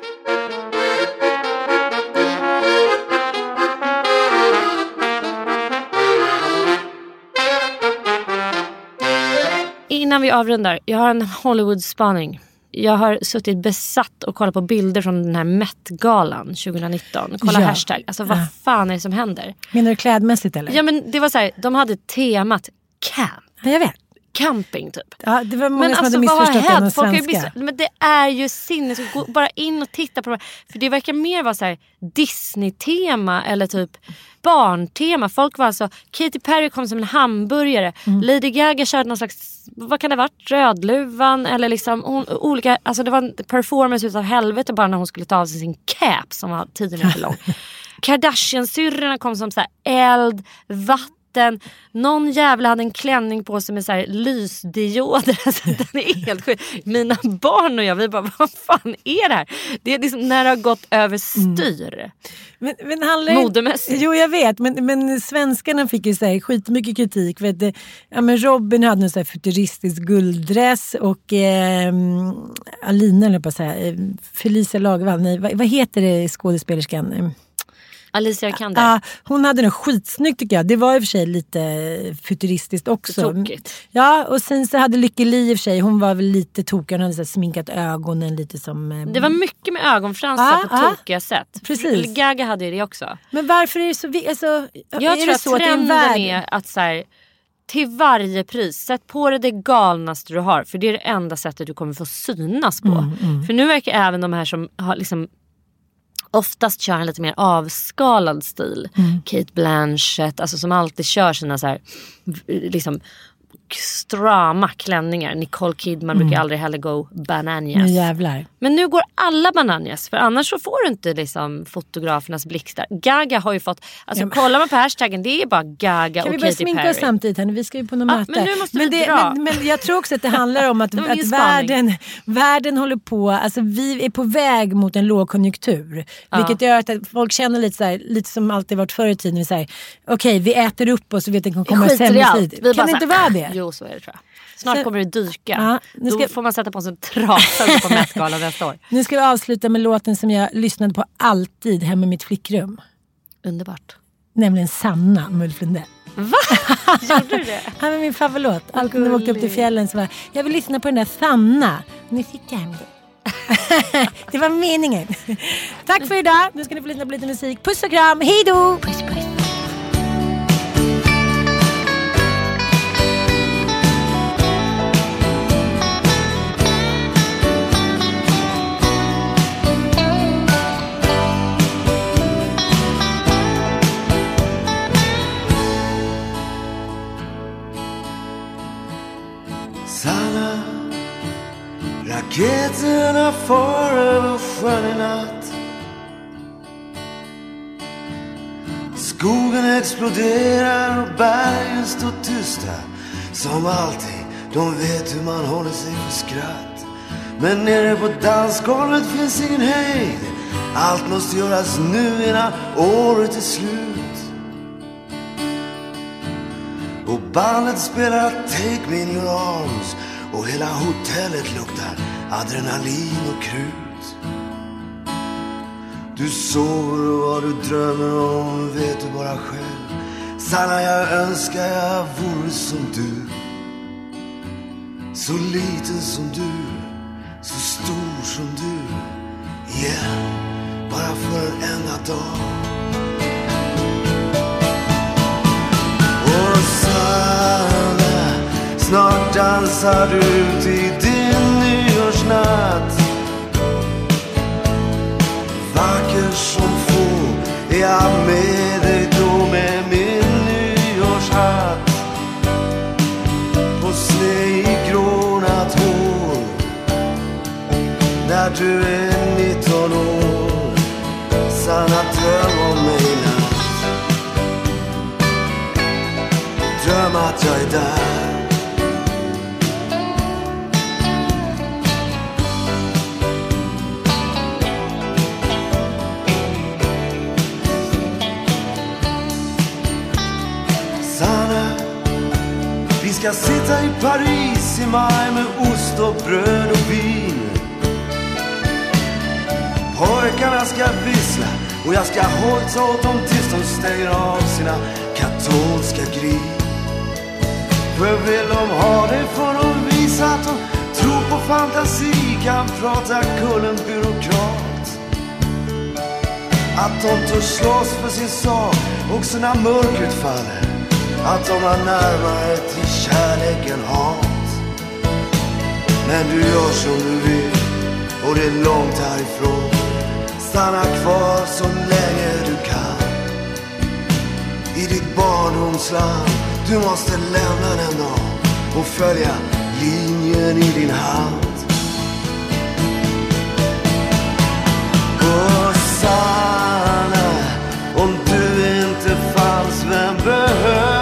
Innan vi avrundar, jag har en Hollywood-spaning. Jag har suttit besatt och kollat på bilder från den här Met-galan 2019. Kolla Ja. hashtag. Alltså vad Ja. fan är det som händer? Menar du klädmässigt eller? Ja men det var så här, de hade temat camp. Ja, jag vet. Camping typ. Ja, det var många Men som alltså hade missförstått har ju svenska. Men det är ju sinnes. Gå bara in och titta på det. För det verkar mer vara så Disney-tema eller typ barntema. Folk var alltså, Katy Perry kom som en hamburgare. Mm. Lady Gaga körde någon slags, vad kan det ha varit? Rödluvan eller liksom hon, olika, alltså det var en performance utav helvete bara när hon skulle ta av sig sin cap som var 10 meter lång. Kardashian-syrrorna kom som så här eld, vatten. Någon jävla hade en klänning på sig med så här lysdioder. Alltså, den är helt sjuk. Mina barn och jag, vi bara vad fan är det här? Det är liksom när det har gått över styr. Men, men handlar Modemässigt. Jo jag vet men, men svenskarna fick ju så här skitmycket kritik. Vet du, ja, men Robin hade en så här futuristisk gulddress och eh, Alina eller på att säga, eh, Felicia Lagervall, nej vad, vad heter det skådespelerskan? Alicia Vikander. Ja, hon hade den skitsnyggt tycker jag. Det var i och för sig lite futuristiskt också. Tokigt. Ja, och sen så hade Lykke Li i och för sig, hon var väl lite tokig. Hon hade så sminkat ögonen lite som... eh, Det var mycket med ögonfransar Ja, på ja. tokiga sätt. Precis. Gaga hade ju det också. Men varför är det så... Alltså, Jag är tror att så att är trenden värld? är att så här, till varje pris, sätt på dig det galnaste du har. För det är det enda sättet du kommer få synas på. Mm, mm. För nu verkar även de här som har liksom oftast kör en lite mer avskalad stil. Mm. Kate Blanchett, alltså som alltid kör sina så här, liksom strama klänningar. Nicole Kidman Mm. brukar aldrig heller go bananas. Nu jävlar. Men nu går alla bananas för annars så får du inte liksom fotografernas blixtar. Gaga har ju fått, alltså Ja, men- kollar man på hashtaggen det är bara Gaga Kan vi och börja Katy sminka Perry. oss samtidigt nu? Vi ska ju på något Ja, möte. men nu måste vi det, dra. Men, men jag tror också att det handlar om att, att världen, världen håller på, alltså vi är på väg mot en lågkonjunktur. Ja. Vilket gör att folk känner lite så här, lite som alltid varit förr i tiden. Okej, vi äter upp oss och vet att det i sämre tid. Kan det inte vara det? Jo så är det tror jag. Snart Så- kommer det dyka. Ja, nu Då ska- får man sätta på sig en trasa på Met-galan nästa år. Nu ska vi avsluta med låten som jag lyssnade på alltid hemma i mitt flickrum. Underbart. Nämligen Sanna med Ulf Lundell. Va? Gjorde du det? Han var min favoritlåt. Alltid när vi åkte upp till fjällen så var jag, vill lyssna på den där Sanna. Nu sitter jag med dig. det var meningen. Tack för idag. Nu ska ni få lyssna på lite musik. Puss och kram. Hej då! Puss, puss. Raketerna far över sjön i natt. Skogen exploderar och bergen står tysta. Som alltid, de vet hur man håller sig för skratt. Men nere på dansgolvet finns ingen hejd. Allt måste göras nu innan året är slut. Och bandet spelar Take Me In Your Arms. Och hela hotellet luktar adrenalin och krut. Du sover och vad du drömmer om vet du bara själv. Sanna, jag önskar jag vore som du. Så liten som du, så stor som du. Igen, bara för en enda dag. Och Sanna, snart dansar du ut i din. Vacker som få är jag med dig då med min nyårshatt. På sne' i grånat hår. När du är 19 år. Sanna, dröm om mig natt. Dröm att jag är där. Ska sitta i Paris i maj med ost och bröd och vin. Pojkarna ska vissla och jag ska hojta åt dem tills de stänger av sina katolska grin För vill de ha det får de visa att de tror på fantasi, kan prata kullen byråkrat. Att de törs slåss för sin sak också när mörkret faller. Att de har närmare till kärlek än hat. Men du gör som du vill och det är långt härifrån. Stanna kvar så länge du kan. I ditt barndomsland. Du måste lämna den dagen och följa linjen i din hand. Och Sanna, om du inte fanns, vem behövde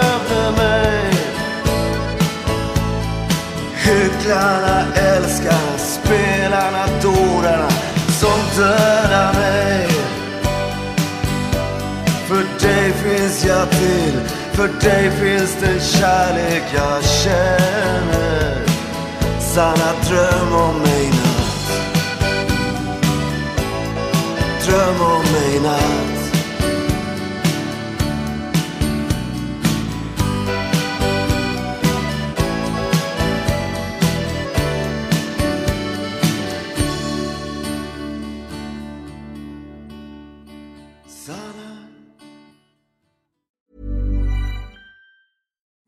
Hycklarna, älskarna, spelarna, dårarna som dödar mig. För dig finns jag till, för dig finns den kärlek jag känner. Sanna, dröm om mig natt. Dröm om mig natt.